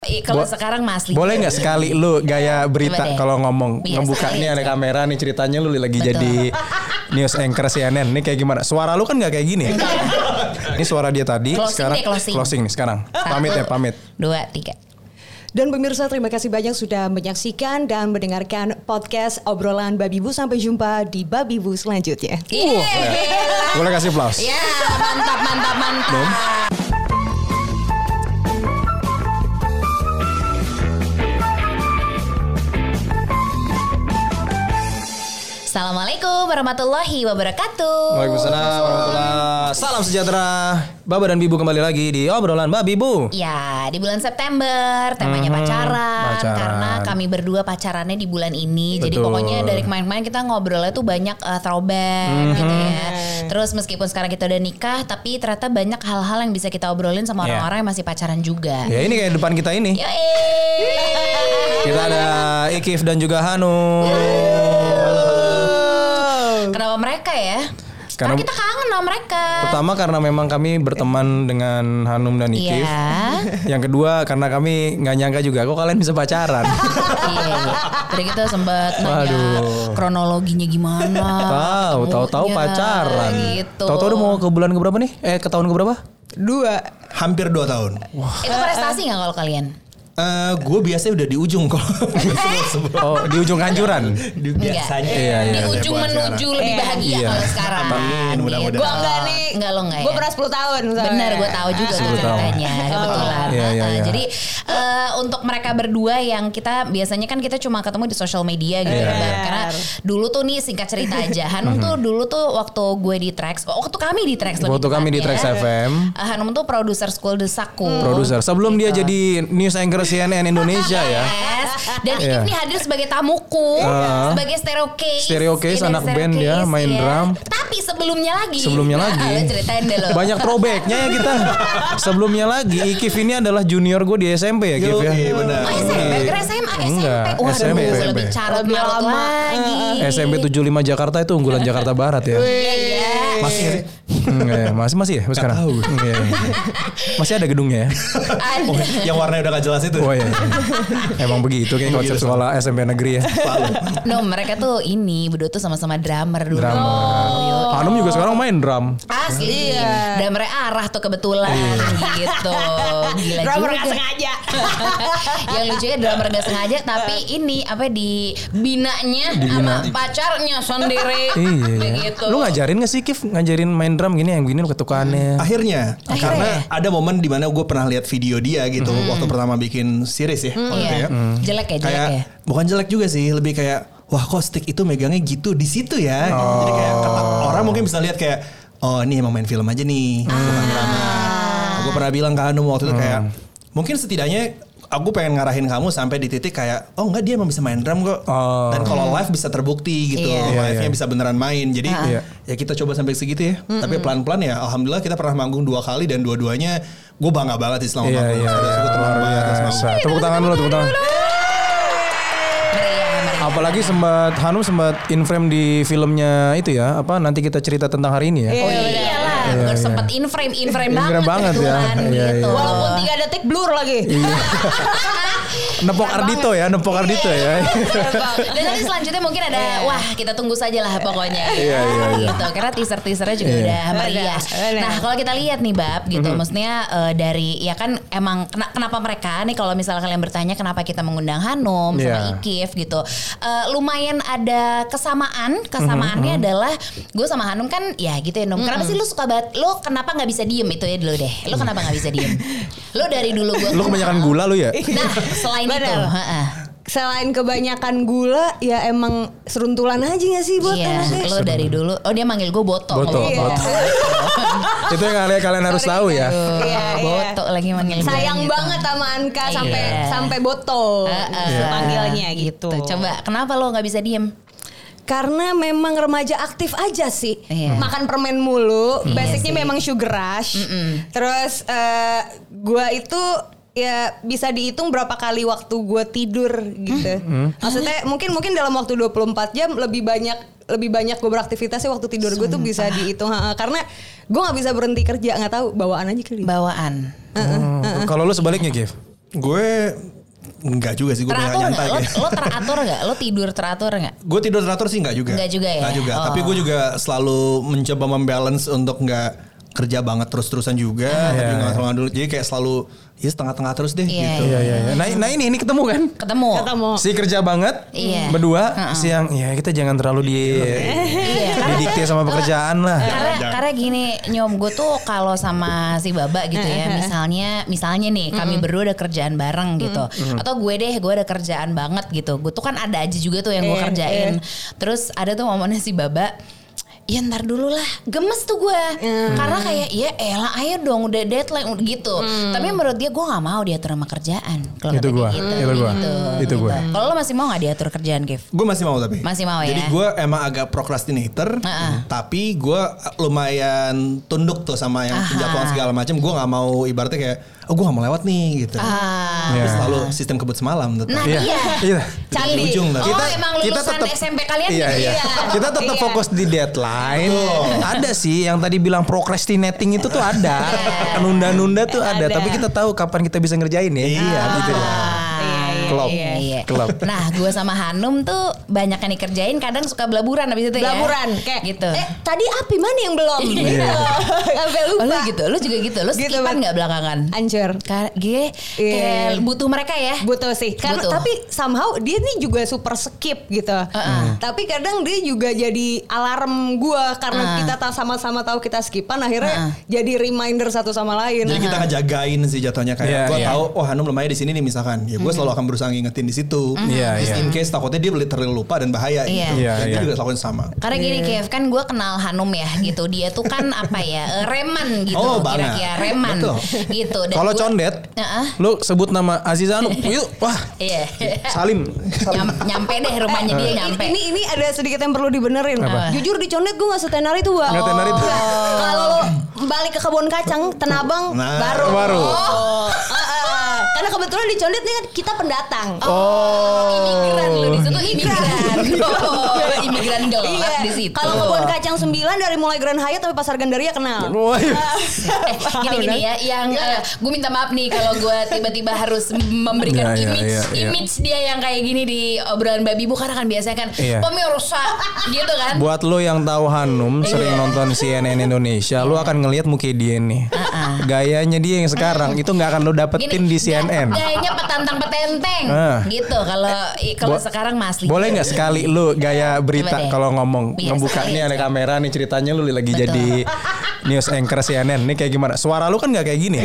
I- Kalau sekarang Mas Lee. Boleh nggak sekali lu gaya berita kalau ngomong Iya, ngebuka nih ada kamera nih ceritanya lu lagi Betul. jadi news anchor CNN nih kayak gimana? Suara lu kan nggak kayak gini. Ini suara dia tadi Closing sekarang deh, closing. nih sekarang. Satu, Pamit ya pamit. Dua, tiga. Dan pemirsa terima kasih banyak sudah menyaksikan dan mendengarkan podcast obrolan Babi Bu. Sampai jumpa di Babi Bu selanjutnya. Yeay. Boleh kasih aplaus? Ya, mantap, mantap, mantap. Assalamualaikum warahmatullahi wabarakatuh. Waalaikumsalam warahmatullahi Salam sejahtera. Baba dan Bibu kembali lagi di obrolan Babi Bu. Ya, di bulan September temanya Mhm, pacaran, pacaran. karena kami berdua pacarannya di bulan ini. Jadi Betul. pokoknya dari kemarin-kemarin kita ngobrolnya tuh banyak uh, throwback Mhm. gitu ya. Terus meskipun sekarang kita udah nikah, tapi ternyata banyak hal-hal yang bisa kita obrolin sama Iya. orang-orang yang masih pacaran juga. Ya ini kayak depan kita ini. Yoi. Kita ada Ikif dan juga Hanum. Kenapa mereka ya? Karena- Karena kita kangen sama mereka. Pertama karena memang kami berteman dengan Hanum dan Ikif. Iya. Yang kedua karena kami nggak nyangka juga kok kalian bisa pacaran. Iya, iya. Tadi kita sempat nanya Waduh. kronologinya gimana. Tahu, tahu-tahu pacaran. Gitu. Tahu-tahu udah mau ke bulan ke berapa nih? Eh ke tahun ke berapa? Dua. Hampir 2 tahun. Itu prestasi nggak kalau kalian? Eh, gue biasanya udah di ujung kok. Oh di ujung kanjuran. Di- biasanya. Iya, iya. Di ujung Buat menuju sekarang. lebih Iya. bahagia Iya. kalau sekarang. Amin, mudah-mudahan. Gitu. Gua enggak nih. Enggak lo enggak ya? Gue pernah 10 tahun. soalnya. Bener, gue tahu juga tuh 10 tahun. ceritanya kebetulan. Iya, iya, Nah, iya. Jadi eh, untuk mereka berdua yang kita biasanya kan kita cuma ketemu di sosial media gitu, Iya, ya, Bang. iya. Karena dulu tuh nih singkat cerita aja, Hanum tuh dulu tuh waktu gue di Trax, waktu kami di Trax lebih Waktu kami di Trax FM. eh, Hanum tuh produser School Desaku. Produser. Sebelum dia jadi news anchor CNN Indonesia ya. Yes. Dan ini Iya. hadir sebagai tamuku, Ah. sebagai stereo case. Stereo case, Iya, anak stereo band case, ya, main iya. drum. Tapi sebelumnya lagi. Sebelumnya Nah, lagi. lo ceritain deh lo. Banyak throwbacknya ya kita. Sebelumnya lagi Ikif ini adalah junior gue di SMP ya Ikif ya. Yoi, benar. Oh SMP, kira SMA, Enggak, SMP. SMP. lebih carut Lebih marut lama. lagi. SMP 75 Jakarta itu unggulan Jakarta Barat ya. Iya, iya. Masih sih? Enggak ya, masih masih ya sekarang. tahu. Iya, iya. Masih ada gedungnya ya. Ada. Oh, yang warnanya udah gak jelas itu. Oh iya. iya. Emang begitu kayak konsep sekolah SMP negeri ya. No, mereka tuh ini berdua tuh sama-sama drummer dulu. Drummer. Oh, Hanum juga sekarang main drum. Asli. Drummernya arah tuh kebetulan gitu. Gila Drummer juga. nggak sengaja. yang lucunya drummer gak sengaja tapi ini apa di binanya sama pacarnya sendiri Iya. begitu Lu ngajarin gak sih Kif ngajarin main drum gini yang gini ketukannya? Akhirnya, Akhirnya karena ya? ada momen di mana gue pernah lihat video dia gitu waktu pertama bikin series ya. waktu itu iya. ya. jelek ya jelek Kayak ya bukan jelek juga sih, lebih kayak wah kok stick itu megangnya gitu di situ ya. Jadi kayak kata orang mungkin bisa lihat kayak oh ini emang main film aja nih, bukan drama. Gue pernah bilang ke Hanum waktu itu kayak mungkin setidaknya aku pengen ngarahin kamu sampai di titik kayak oh enggak dia emang bisa main drum kok. Oh. Dan kalau live bisa terbukti gitu, Iya. Iya, live-nya iya. bisa beneran main. Jadi Iya. ya kita coba sampai segitu ya. Tapi pelan-pelan ya alhamdulillah kita pernah manggung dua kali dan dua-duanya gue bangga banget sih selama Iya manggung. iya. Gue biasa. manggung. Tepuk tangan dulu, tepuk tangan. Apalagi sempat Hanum sempat in frame di filmnya itu ya. Apa nanti kita cerita tentang hari ini ya. oh iyalah Iya, Gua iya. sempet in frame in frame In banget frame banget ya. kebetulan Iya, gitu iya. Walaupun tiga detik blur lagi. Nepok Ardito ya, nepok Ardito ya. dan nanti selanjutnya mungkin ada wah kita tunggu saja lah pokoknya. Iya, iya, iya. gitu karena teaser teasernya juga Iya. udah meriah. Nah kalau kita lihat nih bab gitu Mhm. maksudnya eh, dari ya kan emang kena- kenapa mereka nih kalau misalnya kalian bertanya kenapa kita mengundang Hanum sama Iya. Ikif gitu. Eh, lumayan ada kesamaan. Kesamaannya Mhm, adalah gue sama Hanum kan ya gitu ya Num. Kenapa sih lu suka banget lu kenapa nggak bisa diem? Itu ya dulu deh. Lu kenapa nggak bisa diem? Lu dari dulu gue Lu kebanyakan gula lu ya? nah selain itu Benar. heeh. Selain kebanyakan gula, ya emang seruntulan aja gak sih buat Iya, anaknya? lo dari dulu. Oh dia manggil gue boto. Boto, Iya. boto. Itu yang kalian, kalian harus tahu ya. Aduh, Iya, iya. boto lagi manggil gue Sayang gitu. banget sama Anka sampai Iya. sampai botol Heeh. panggilnya gitu. Coba kenapa lo nggak bisa diem? Karena memang remaja aktif aja sih. Iya. Makan permen mulu, basicnya sih. memang sugar rush. Terus eh, gua itu ya bisa dihitung berapa kali waktu gua tidur gitu. Maksudnya mungkin mungkin dalam waktu 24 jam lebih banyak lebih banyak gue beraktivitasnya waktu tidur gue tuh bisa dihitung karena gue nggak bisa berhenti kerja nggak tahu bawaan aja kali. Bawaan. Hmm, Kalau lu sebaliknya, Gif. Gue Enggak juga sih gue Teratur nggak? nyantai Lo, kayak. lo teratur nggak? Lo tidur teratur nggak? Gue tidur teratur sih enggak juga. Nggak juga ya? Nggak juga. Oh. Tapi gue juga selalu mencoba membalance untuk enggak kerja banget terus-terusan juga, tapi Iya, nggak iya. terlalu dulu. Jadi kayak selalu ya setengah-tengah terus deh Iya, gitu. Iya iya. iya. Nah, nah ini ini ketemu kan? Ketemu. Ketemu. Si kerja banget, Iya. berdua, si yang ya kita jangan terlalu di Iya. didikte sama pekerjaan lah. karena karena gini nyom gue tuh kalau sama si baba gitu ya misalnya misalnya nih kami berdua ada kerjaan bareng gitu atau gue deh gue ada kerjaan banget gitu gue tuh kan ada aja juga tuh yang gue Iya, kerjain terus ada tuh momennya si baba Ya ntar dulu lah Gemes tuh gue Karena kayak Ya elah ayo dong Udah deadline udah gitu Tapi menurut dia Gue gak mau diatur sama kerjaan Kalau Itu dia gitu, itu gua, gitu, itu gua. gitu. Kalau lo masih mau gak diatur kerjaan Kev? Gue masih mau tapi. Masih mau ya? Jadi gue emang agak procrastinator, Heeh. tapi gue lumayan tunduk tuh sama yang penjadwalan segala macam. Gue nggak mau ibaratnya kayak, oh gue nggak mau lewat nih gitu. Ah. Tapi Iya. selalu sistem kebut semalam tetap. Nah Iya. iya Iya. Candi. Ujung lah. Oh Kita- emang kita lulusan tetep- SMP kalian Iya, gitu iya. ya? Kita tetap Iya. fokus di deadline. Ada sih yang tadi bilang procrastinating itu tuh ada. Nunda-nunda tuh ada. Ada. Tapi kita tahu kapan kita bisa ngerjain ya. Iya, gitu ya. Klop. Iya, iya. Klop. Nah, gue sama Hanum tuh banyak yang dikerjain, kadang suka belaburan abis itu ya. Belaburan kayak gitu. Eh tadi api mana yang belum? Iya. Sampai Oh, lupa. lu gitu, lu juga gitu. Lu Gitu, skipan Bang. nggak belakangan? Ancur. Ka- Gue kayak butuh mereka ya. Butuh sih. Karena Butuh. tapi somehow dia nih juga super skip gitu. Tapi kadang dia juga jadi alarm gua karena Uh. kita tahu sama-sama tahu kita skipan akhirnya Uh. jadi reminder satu sama lain. Jadi kita ngejagain sih jatuhnya kayak Iya, gue iya. tahu oh Hanum lumayan di sini nih misalkan. Ya gue selalu akan berusaha ngingetin di situ. Iya, Just iya. in case takutnya dia literally lupa dan bahaya Iya. gitu. Iya, Dan iya. dia juga lakukan sama. Karena gini Kev, kan gue kenal Hanum ya gitu. Dia tuh kan apa ya, eh, reman gitu. Oh, banget. Kira-kira reman Betul. gitu. Kalau condet, Heeh. lu sebut nama Aziza Anu, yuk, wah, Iya. Salim. Nyam- nyampe deh rumahnya dia nyampe. Ini ini ada sedikit yang perlu dibenerin. Apa? Jujur di condet gue gak setenar itu, Bang. Nggak tenar itu. Kalau balik ke kebun kacang, Tenabang Nah, baru. baru. Oh. Karena kebetulan di condet nih kan kita pendatang. imigran lu di situ imigran. Oh, imigran gelap Iya. di situ. Kalau kebun kacang 9 dari mulai Grand Hyatt sampai Pasar Gandaria kenal. Wah, iya. eh, gini gini ya, yang gue minta maaf nih kalau gue tiba-tiba harus memberikan Iya, iya, image iya, iya. image dia yang kayak gini di obrolan babi bu karena kan biasanya kan Iya. pemirsa gitu kan. Buat lo yang tahu Hanum sering nonton CNN Indonesia, lu akan ngelihat muka dia nih. Gayanya dia yang sekarang itu nggak akan lo dapetin di CNN. Gayanya petantang petenteng Ah. gitu kalau kalau Bo- sekarang Mas Lee. Boleh nggak sekali lu gaya berita kalau ngomong Biasa ngebuka nih ada kamera nih ceritanya lu lagi Betul. jadi news anchor CNN nih kayak gimana? Suara lu kan nggak kayak gini.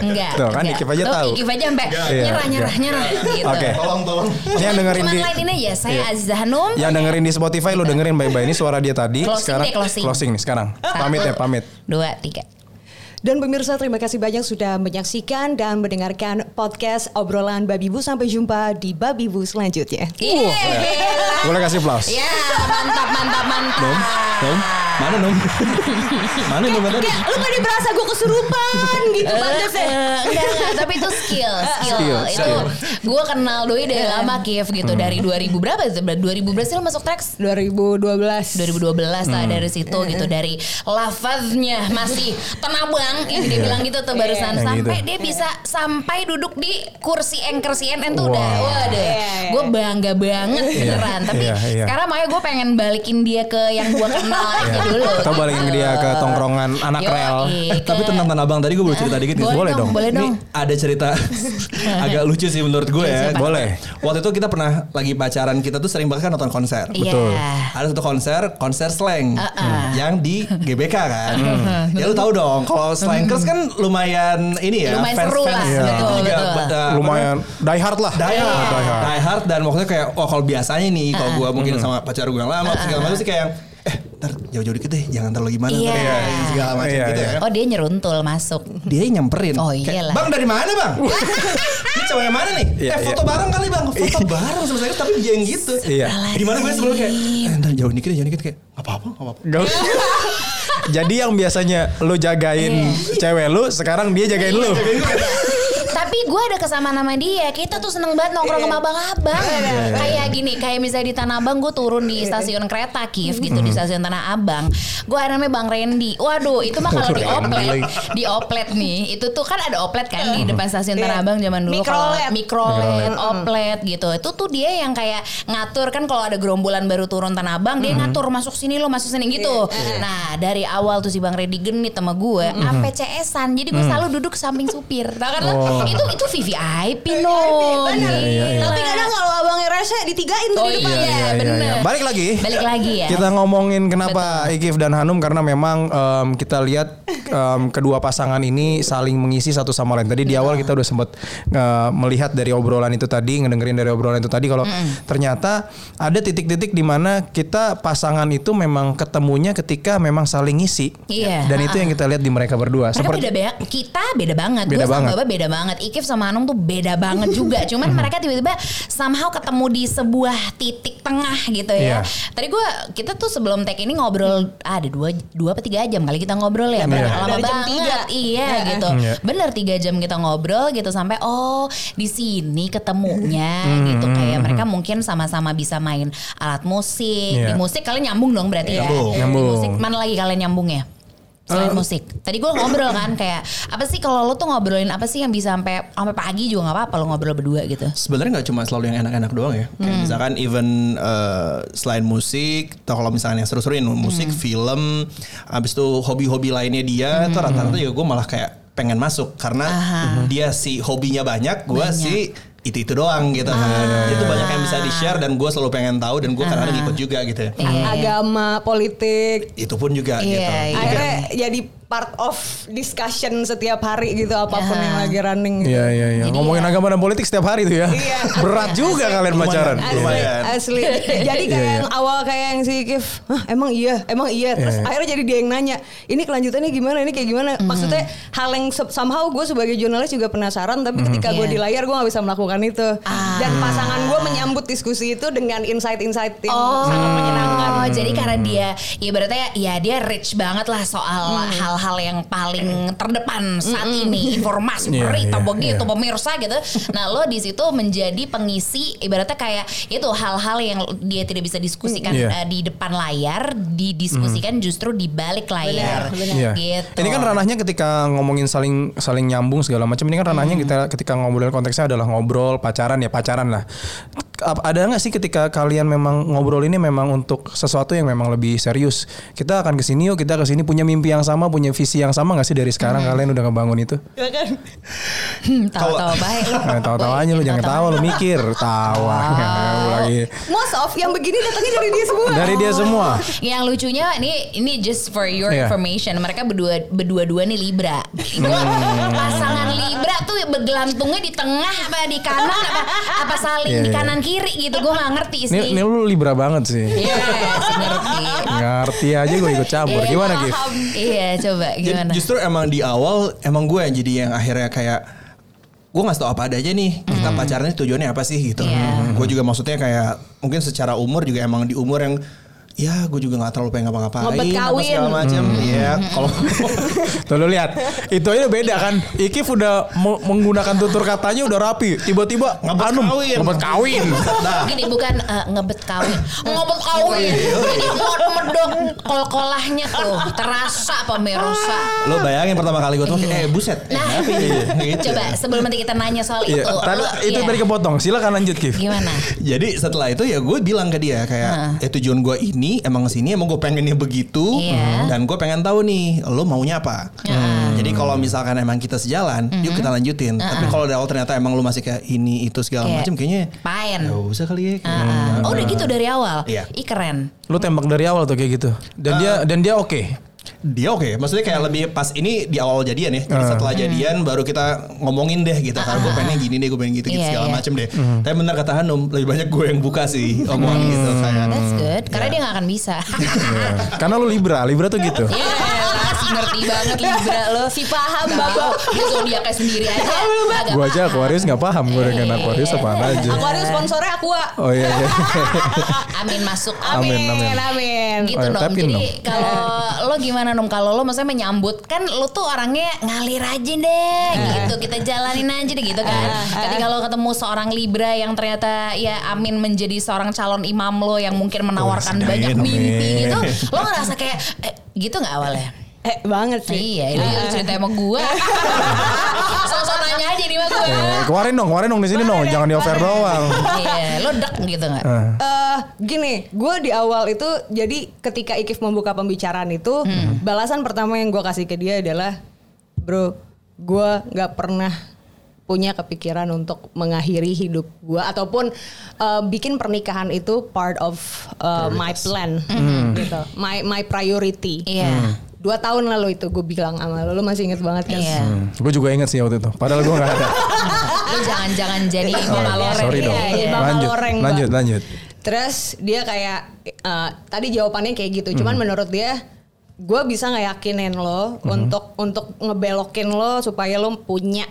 Enggak. Tuh, kan. Ikif aja tahu. Ikif aja sampai Iya, nyerah nyerah iya. nyerah gitu. Oke. Tolong tolong. Yang dengerin di lain ini aja saya Iya. Aziza Hanum. yang dengerin di Spotify lu dengerin baik-baik ini suara dia tadi Closing sekarang deh, closing. nih sekarang. Pamit ya, pamit. Dua, tiga. Dan pemirsa terima kasih banyak sudah menyaksikan dan mendengarkan podcast obrolan Babi Bu. Sampai jumpa di Babi Bu selanjutnya. Yeay. Boleh kasih aplaus. Ya, mantap mantap mantap. Nom, nom, mana nom? mana nom tadi? Kayak lu tadi berasa gue kesurupan gitu pantasnya. Eh, enggak, enggak, tapi itu skill, skill. Skill, itu skill. gue kenal doi dari lama Kiev gitu dari 2000 berapa itu? 2000 berapa sih lo masuk tracks? 2012. 2012 lah dari situ gitu dari lafaznya masih tenabang yang dia bilang gitu tuh barusan Yang sampai gitu. dia bisa sampai duduk di kursi anchor CNN tuh udah Wow. waduh Iya, iya. gue bangga banget beneran tapi iya, iya. sekarang makanya gue pengen balikin dia ke yang gue kenal aja dulu Atau balikin dia ke tongkrongan anak Yoi, rel. ke- Tapi tentang Tanah Abang tadi gue boleh cerita dikit nih. boleh, Boleh dong, dong. boleh Ini dong ada cerita agak lucu sih menurut gue ya. Siapa? Boleh. Waktu itu kita pernah lagi pacaran kita tuh sering banget kan nonton konser. Iya. Betul. Ada satu konser, konser slang yang di GBK kan. ya lu tahu dong, kalau slankers kan lumayan ini ya, Lumayan seru lah, itu betul, juga betul. apa Lumayan die hard lah. Die hard, Die hard. die hard dan maksudnya kayak oh kalau biasanya nih kalau gue mungkin sama pacar gue yang lama segala macam sih kayak eh ntar jauh-jauh dikit deh jangan terlalu gimana Iya. ntar segala macam Iya, gitu iya. ya. oh dia nyeruntul masuk Dia nyamperin. Oh, Kayak, iyalah. Bang dari mana bang? Ini cowok yang mana nih? Iya, eh foto iya. bareng kali bang. Foto bareng sama saya tapi dia yang gitu. Iya. Gimana gue sebelum kayak eh, ntar jauh dikit jauh dikit kayak apa apa apa apa. Jadi yang biasanya lu jagain Iya. cewek lu, sekarang dia jagain lu. Tapi gue ada kesamaan sama dia. Kita tuh seneng banget nongkrong sama abang-abang. Kayak gini, kayak misalnya di Tanah Abang gue turun di stasiun kereta Kif gitu di stasiun Tanah Abang. Gue ada namanya Bang Randy. Waduh, itu mah kalau di oplet, di oplet nih, itu tuh kan ada oplet kan di depan stasiun Tanah Abang zaman dulu kalau Mikrolet. mikrolet, oplet gitu. Itu tuh dia yang kayak ngatur kan kalau ada gerombolan baru turun Tanah Abang, dia ngatur masuk sini lo, masuk sini gitu. Nah, dari awal tuh si Bang Randy genit sama gue, sampai CS-an. Jadi gue selalu duduk samping supir. Tahu kan lo? Itu itu VVIP no. Iya, iya, iya. Tapi kadang kalau abangnya rese ditigain tuh Oh di depan. iya, Iya, iya, bener. iya. Balik lagi. Balik lagi ya. Kita ngomongin kenapa Ikif dan Hanum karena memang em, kita lihat em, kedua pasangan ini saling mengisi satu sama lain. Tadi di awal kita udah sempat melihat dari obrolan itu tadi, ngedengerin dari obrolan itu tadi kalau ternyata ada titik-titik di mana kita pasangan itu memang ketemunya ketika memang saling ngisi. Iya. Dan itu yang kita lihat di mereka berdua. Mereka beda beda, kita beda banget. Beda Gue sama banget. Baba beda banget. Ikif sama Hanum tuh beda banget juga. Cuman mereka tiba-tiba somehow ketemu di sebuah titik tengah gitu Iya. ya. Tadi gue kita tuh sebelum tag ini ngobrol ah, ada dua dua apa tiga jam kali kita ngobrol ya. Iya. Lama Dari jam banget. tiga. Iya gitu. Iya. Bener tiga jam kita ngobrol gitu sampai oh di sini ketemunya Hmm, gitu kayak mereka mungkin sama-sama bisa main alat musik. Iya. Di musik kalian nyambung dong berarti ya. Nyambung. Di musik mana lagi kalian nyambung ya? Selain musik. Tadi gue ngobrol kan kayak apa sih kalau lo tuh ngobrolin apa sih yang bisa sampai sampai pagi juga nggak apa-apa lo ngobrol berdua gitu. Sebenarnya nggak cuma selalu yang enak-enak doang ya. Kayak misalkan even uh, selain musik, atau kalau misalnya yang seru-seruin musik, film, abis itu hobi-hobi lainnya dia, itu rata-rata juga gue malah kayak pengen masuk. Karena dia si hobinya banyak, gue si itu itu doang gitu kan. Itu banyak yang bisa di share dan gue selalu pengen tahu dan gue kadang-kadang ikut juga gitu. ya. Agama, politik. Itu pun juga Iya, gitu. iya. Akhirnya jadi part of discussion setiap hari gitu apa pun Ya. yang lagi running gitu. Iya iya iya. Ngomongin ya- agama dan politik setiap hari tuh ya. Iya. Berat juga kalian pacaran. Asli, asli. Jadi kayak Iya, iya. yang awal kayak yang si Kif, Hah, emang iya, emang iya. Terus Iya. akhirnya jadi dia yang nanya, ini kelanjutannya gimana, ini kayak gimana. Hmm. Maksudnya hal yang somehow gue sebagai jurnalis juga penasaran, tapi ketika gue Iya. di layar gue gak bisa melakukan itu. Ah. Dan pasangan gue menyambut diskusi itu dengan insight-insight yang sangat menyenangkan. Oh, jadi karena dia ya berarti ya dia rich banget lah soal Hmm. Hal-hal yang paling terdepan saat ini informasi Iya, berita iya, begitu iya. pemirsa gitu. Nah, lo di situ menjadi pengisi ibaratnya kayak itu hal-hal yang dia tidak bisa diskusikan Iya. eh, di depan layar didiskusikan justru di balik layar. Iya. Gitu. Ini kan ranahnya ketika ngomongin saling saling nyambung segala macam. Ini kan ranahnya kita ketika ngobrol konteksnya adalah ngobrol pacaran ya pacaran lah. Ada nggak sih ketika kalian memang ngobrol ini memang untuk sesuatu yang memang lebih serius? Kita akan ke sini yuk, kita ke sini punya mimpi yang sama, punya visi yang sama nggak sih dari sekarang kalian udah ngebangun itu? Ya kan? Hmm, tahu-tahu baik tahu-tahu aja lu jangan tahu lu mikir, tawa lagi. Most of yang begini datangnya dari dia semua. Dari dia semua. Yang lucunya ini ini just for your Iya. information, mereka berdua berdua-dua nih Libra. Hmm. pasangan Libra tuh bergelantungnya di tengah apa di kanan apa apa saling Iya, di iya. kanan kiri gitu. Gue nggak ngerti sih. Ini, ini lu libra banget sih. Iya, ngerti. Ngerti aja gue ikut campur. Iya, Gimana Gif? Iya, coba Jadi gimana? Justru emang di awal emang gue yang jadi yang akhirnya kayak gue nggak tahu apa ada aja nih kita pacarannya tujuannya apa sih gitu. Iya. Gue juga maksudnya kayak mungkin secara umur juga emang di umur yang ya gue juga nggak terlalu pengen ngapa-ngapain apa kawin. segala macam. Iya kalau Tuh lu lihat, itu aja beda kan. Ikif udah me- menggunakan tutur katanya udah rapi. Tiba-tiba Ngebet Hanum, kawin. ngebet kawin. nah Gini bukan eh, ngebet kawin, ngebet kawin. Jadi mau medok kol-kolahnya tuh terasa pemirsa. lo bayangin pertama kali gue tuh eh buset. Nah, Apa ini? Gitu. coba sebelum nanti kita nanya soal Iya, itu, tadi lo- itu iya. tadi kepotong. Silakan lanjut Kif. gimana? Jadi setelah itu ya gue bilang ke dia kayak ya tujuan gue ini emang ke sini emang gue pengennya begitu Iya. dan gue pengen tahu nih lo maunya apa. Jadi kalau misalkan emang kita sejalan, yuk kita lanjutin. Tapi kalau dari awal ternyata emang lo masih kayak ini itu segala Kayak macam kayaknya Pain. ya usah kali ya. Ah, oh udah gitu dari awal. Iya. Ih keren. Lu tembak dari awal tuh kayak gitu. Dan dia dan dia oke. Dia oke, maksudnya kayak lebih pas ini di awal jadian ya. Jadi setelah jadian baru kita ngomongin deh gitu. Karena gue pengen gini deh, gue pengen gitu gitu Iya, segala iya. macem deh. Tapi bener kata Hanum, lebih banyak gue yang buka sih omongan gitu kayak. That's good. Karena Iya. dia gak akan bisa. Karena lu libra, libra tuh gitu. Iya, kasih ngerti banget Libra lo. Si paham. Bapak. Dia zodiaknya sendiri aja. Gue aja Aquarius nggak paham gue dengan Aquarius apa aja. Aquarius sponsornya Aqua. Oh iya iya. Amin masuk. Amin, amin. amin. Gitu Oh, dong. Jadi kalau lo gimana dong kalau lo maksudnya menyambut kan lo tuh orangnya ngalir aja deh gitu. Kita jalanin aja deh gitu kan. Tapi kalau ketemu seorang Libra yang ternyata ya Amin menjadi seorang calon imam lo yang mungkin menawarkan sedangin, banyak mimpi Amin. gitu. Lo ngerasa kayak eh, gitu nggak awalnya? Eh banget sih. Iya, ini lu cerita sama gue. Sosok nanya aja nih sama gue. Eh, keluarin dong, keluarin dong di sini dong, jangan di over doang. Iya, lo dek gitu nggak? Eh, Eh gini, gue di awal itu jadi ketika Ikif membuka pembicaraan itu, balasan pertama yang gue kasih ke dia adalah, bro, gue nggak pernah punya kepikiran untuk mengakhiri hidup gue ataupun eh, bikin pernikahan itu part of eh, my plan, gitu, my my priority. Iya. Dua tahun lalu itu gue bilang sama lo, lo masih inget banget kan? Iya. gue juga inget sih waktu itu. Padahal gue nggak ada. Lo jangan-jangan jadi Oh, Mama Loren. sorry dong. Iya, iya. Bang Lanjut, Loreng, Bang. lanjut, lanjut. Terus dia kayak eh, tadi jawabannya kayak gitu. Cuman menurut dia gue bisa nggak yakinin lo untuk untuk ngebelokin lo supaya lo punya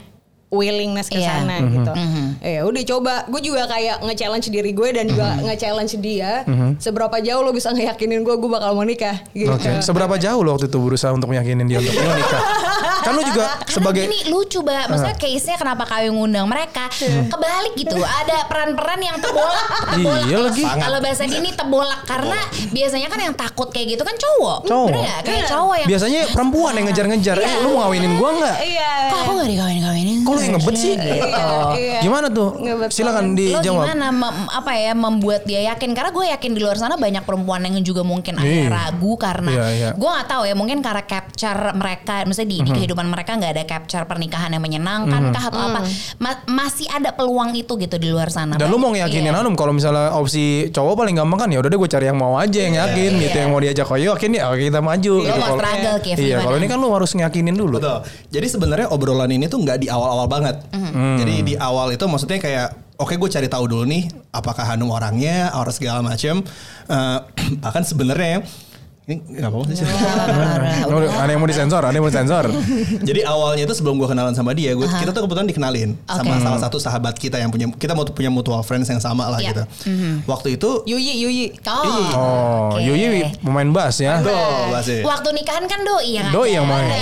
willingness ke Iya. sana gitu. Ya udah coba. Gue juga kayak nge-challenge diri gue dan juga nge-challenge dia. Seberapa jauh lo bisa ngeyakinin gue gue bakal mau nikah gitu. Oke, seberapa jauh lo waktu itu berusaha untuk meyakinkan dia untuk "Yuk nikah? Kan lu juga Karena sebagai ini lucu mbak, maksudnya case-nya kenapa kawin ngundang mereka kebalik gitu, ada peran-peran yang tebolak, tebolak. Iya lagi. Kalau bahasa gini tebolak karena biasanya kan yang takut kayak gitu kan cowok, Cowok. Bener? Kayak cowok yang biasanya perempuan yang ngejar-ngejar. Eh, lu mau ngawinin gua nggak? Iya. kok aku nggak dikawin-kawinin? Kok lu yang ngebet sih? Iya. Gimana tuh? Ngebet Silakan Lo dijawab. gimana apa ya membuat dia yakin karena gue yakin di luar sana banyak perempuan yang juga mungkin akhirnya Iya. ragu karena Iya, iya. gue nggak tahu ya mungkin karena capture mereka misalnya di, di kehidupan mereka nggak ada capture pernikahan yang menyenangkan kah atau apa Ma- masih ada peluang itu gitu di luar sana Dan lu mau ngeyakinin Iya. Hanum kalau misalnya opsi cowok paling gampang kan ya udah deh gue cari yang mau aja yang yakin gitu iya. yang mau diajak koyo yakin ya oke kita maju Lo gitu. mau Kalau- struggle, Kev, Iya, kalau ini kan lu harus ngeyakinin dulu. Betul. Jadi sebenarnya obrolan ini tuh nggak di awal-awal banget. Jadi di awal itu maksudnya kayak oke gue cari tahu dulu nih apakah Hanum orangnya, orang segala macam. Eh, bahkan sebenarnya ini nggak apa-apa sih. Oh, ada yang mau disensor, ada yang mau disensor. Jadi awalnya itu sebelum gue kenalan sama dia, gue kita tuh kebetulan dikenalin sama Oke. salah satu sahabat kita yang punya kita mau punya mutual friends yang sama lah Iya. gitu. Waktu itu Yuyi, Yuyi. Oh, Oh, oke. Yuyi pemain bass ya. Tuh, Basi. Waktu nikahan kan doi yang Doi yang main.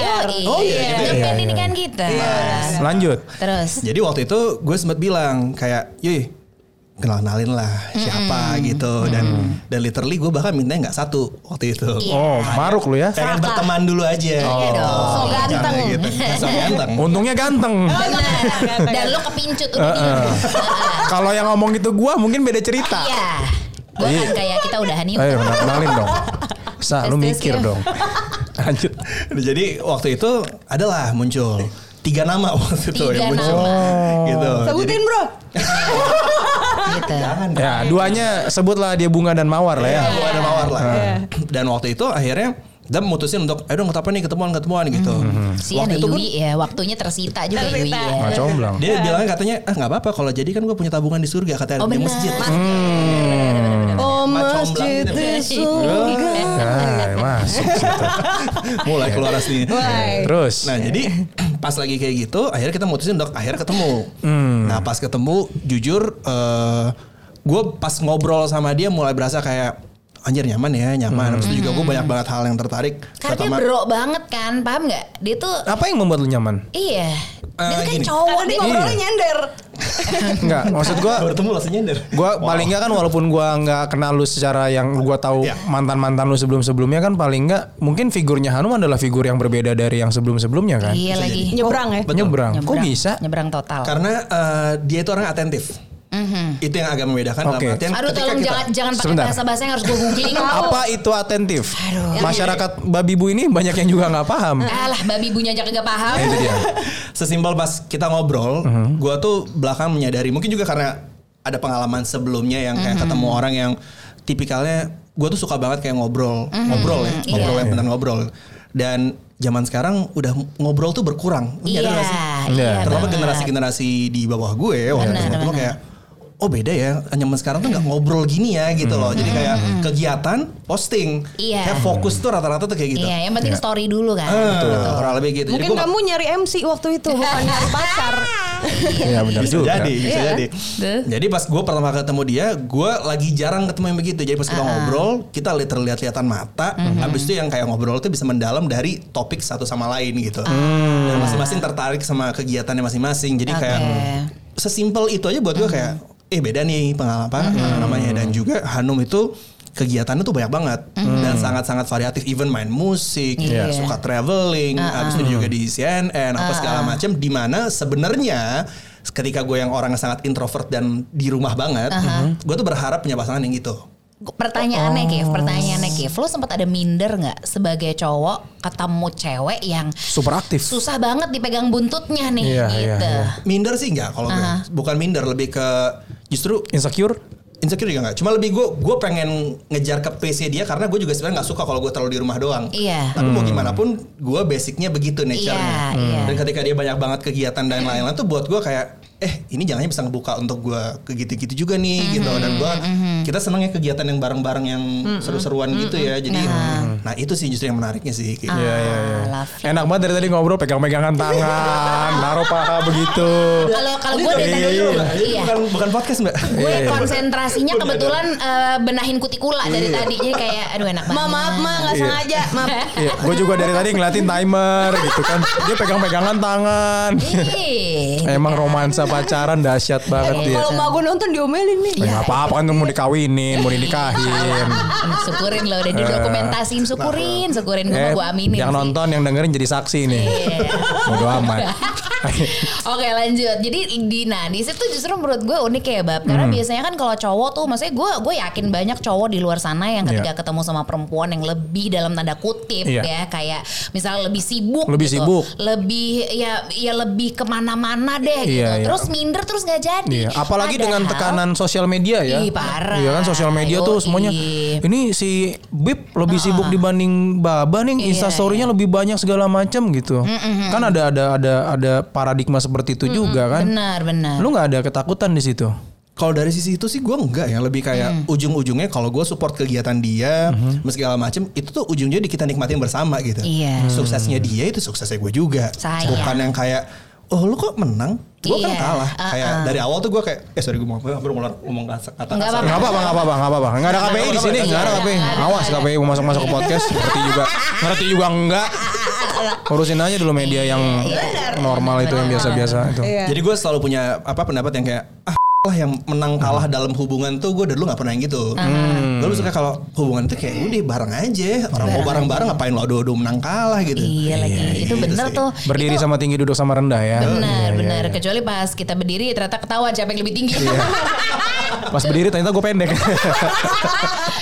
Oh, iya, gitu ya? Ngepen Iya, ini iya. kan kita. Lanjut. Terus. Jadi waktu itu gue sempat bilang kayak, Yuy, kenal-kenalin lah siapa gitu dan dan literally gue bahkan mintanya nggak satu waktu itu. Iya. Oh, maruk lu ya. Pengen berteman dulu aja. Iya gitu. dong. So ganteng. Gitu. So ganteng. Untungnya ganteng. Benar. Dan lo kepincut tuh. Heeh. Kalau yang ngomong itu gua mungkin beda cerita. Iya. Gue kan kayak kita udahan yuk. Ayo kenal- kenalin dong. Sa, lu mikir dong. Lanjut. Jadi waktu itu adalah muncul tiga nama waktu itu Tiga yang muncul. nama. Gitu. Sebutin bro. Gitu. Jangan. Ya, duanya sebutlah dia bunga dan mawar lah ya. Ya, ada mawar lah. Dan waktu itu akhirnya kita memutusin untuk ayo dong apa nih ketemuan ketemuan gitu. Sian Waktu ya itu pun Yui ya. Waktunya tersita juga Yui Tersita. ya. Nggak comblang. dia bilangnya katanya ah nggak apa-apa kalau jadi kan gue punya tabungan di surga katanya Oh di masjid. Oh Macam masjid gitu. di surga. Ya, masuk situ. Mulai keluar asli. Why? Terus. Nah jadi pas lagi kayak gitu akhirnya kita mutusin untuk akhirnya ketemu. Nah pas ketemu jujur gue pas ngobrol sama dia mulai berasa kayak anjir nyaman ya nyaman. Habis itu juga gue banyak banget hal yang tertarik. Karena dia bro banget kan, paham nggak? Dia tuh Apa yang membuat lu nyaman? iya. Dia Eh, tuh kan gini. cowok Karena dia dia. ngobrolnya nyender. Enggak, maksud gua baru ketemu langsung nyender. gua paling enggak kan walaupun gua nggak kenal lu secara yang gua tahu Iya. mantan-mantan lu sebelum-sebelumnya kan paling enggak mungkin figurnya Hanum adalah figur yang berbeda dari yang sebelum-sebelumnya kan. Iya lagi. Nyebrang ya. Nyebrang. Kok Nyebrang. bisa? Nyebrang total. Karena eh, dia itu orang atentif. Itu yang agak membedakan dalam Oke. artian Aduh tolong kita- jangan jangan pakai bahasa-bahasa yang harus gue googling. Apa itu atentif? Masyarakat babi bu ini banyak yang juga nggak paham. Alah babi bunya aja kagak paham. Nah, itu dia. sesimpel pas kita ngobrol, Mhm. gua tuh belakang menyadari mungkin juga karena ada pengalaman sebelumnya yang kayak ketemu orang yang tipikalnya gua tuh suka banget kayak ngobrol, ngobrol ya, ngobrol Iya. yang benar ngobrol. Dan zaman sekarang udah ngobrol tuh berkurang. Iya, gak sih? iya. Iya. Terutama banget. generasi-generasi di bawah gue waktu itu kayak oh beda ya zaman sekarang tuh nggak ngobrol gini ya gitu loh jadi kayak kegiatan posting Iya. kayak fokus tuh rata-rata tuh kayak gitu Iya, yang penting story dulu kan. Eh, kurang lebih gitu Mungkin kamu nyari MC waktu itu bukan nyari pacar. Iya benar bisa juga. jadi, bisa Iya. jadi. Jadi pas gue pertama ketemu dia, gue lagi jarang ketemu yang begitu. Jadi pas kita ngobrol, kita lihat lihat-lihatan mata. Habis itu yang kayak ngobrol tuh bisa mendalam dari topik satu sama lain gitu. Dan masing-masing tertarik sama kegiatannya masing-masing. Jadi kayak sesimpel itu aja buat gue kayak, eh beda nih pengalaman apa namanya. Dan juga Hanum itu kegiatannya tuh banyak banget. Dan sangat-sangat variatif. Even main musik Iya. suka traveling habis itu juga di CNN apa segala macam di mana sebenarnya ketika gue yang orang yang sangat introvert dan di rumah banget gue tuh berharap punya pasangan yang gitu Pertanyaannya Kev, pertanyaannya Kev, lo sempat ada minder nggak sebagai cowok ketemu cewek yang Super aktif. susah banget dipegang buntutnya nih Iya, iya, gitu. iya. minder sih enggak kalau gue bukan minder lebih ke justru Insecure? insecure juga enggak cuma lebih gue gue pengen ngejar ke PC dia karena gue juga sebenarnya nggak suka kalau gue terlalu di rumah doang Iya. tapi mau gimana pun gue basicnya begitu nature-nya Iya, iya. dan ketika dia banyak banget kegiatan dan lain-lain tuh buat gue kayak eh ini jangannya bisa ngebuka untuk gue ke gitu-gitu juga nih Mhm, gitu dan gue kita senangnya kegiatan yang bareng-bareng yang Mhm, seru-seruan gitu ya jadi nah itu sih justru yang menariknya sih gitu. Iya iya iya. Ah, love. Enak banget dari tadi ngobrol pegang-pegangan tangan, naruh paha begitu. Kalau kalau gue dari tadi Iya, iya. iya. bukan bukan podcast mbak Gue konsentrasinya kebetulan eh, benahin kutikula dari tadi jadi kayak aduh enak banget. Ma maaf ma nggak Iya. sengaja maaf. Iya, gue juga dari tadi ngeliatin timer gitu kan. Dia pegang-pegangan tangan. Emang romansa pacaran dahsyat banget dia. Kalau mau gue nonton diomelin nih. Ya, apa-apa kan mau dikawinin, mau dinikahin. syukurin lo udah didokumentasin syukurin syukurin gue Eh, mau gue aminin yang sih. nonton, yang dengerin jadi saksi nih. Iya. Bodo amat. Oke lanjut. Jadi di nah di situ justru menurut gue unik ya bab. Hmm. Karena biasanya kan kalau cowok tuh, maksudnya gue gue yakin banyak cowok di luar sana yang ketika Iya. ketemu sama perempuan yang lebih dalam tanda kutip Iya. ya kayak misalnya lebih sibuk, Lebih gitu. sibuk. lebih ya ya lebih ke mana-mana deh gitu. Iya, iya. Terus minder terus nggak jadi. Iya, apalagi dengan Padahal- tekanan sosial media ya. Ih, parah. Iya kan sosial media tuh Yoi. semuanya. Ini si Bib lebih sibuk dibanding Baba nih, Iya, Insta story-nya lebih banyak segala macam gitu. Kan ada ada ada ada paradigma seperti itu juga kan. Benar benar. Lu nggak ada ketakutan di situ. Kalau dari sisi itu sih gue enggak ya lebih kayak Hmm. ujung-ujungnya kalau gue support kegiatan dia Mhm. segala macem itu tuh ujungnya di kita nikmatin bersama gitu. Iya. Suksesnya dia itu suksesnya gue juga. Sayang. Bukan yang kayak oh lu kok menang? Gue kan Iya. kalah. Uh-uh. Kayak dari awal tuh gue kayak eh sorry gue mau baru ngomong ngomong kata kata Nggak apa-apa. Nggak apa-apa, nggak apa-apa, nggak apa-apa. Nggak ada KPI di sini, nggak ada KPI. Awas KPI mau masuk-masuk ke podcast, ngerti juga, ngerti juga enggak. Urusin aja dulu media yang normal itu yang biasa-biasa itu. Iya. Jadi gue selalu punya apa pendapat yang kayak ah yang menang kalah dalam hubungan tuh gue dulu nggak pernah yang gitu. Gue lebih suka kalau hubungan itu kayak udah bareng aja. Orang mau bareng-bareng ngapain lo adu-adu menang kalah gitu. Iya lagi. itu bener sih. tuh. Berdiri sama tinggi, duduk sama rendah ya. Benar, Iya, benar. iya, iya. Kecuali pas kita berdiri ternyata ketahuan siapa yang lebih tinggi. Pas berdiri ternyata gue pendek.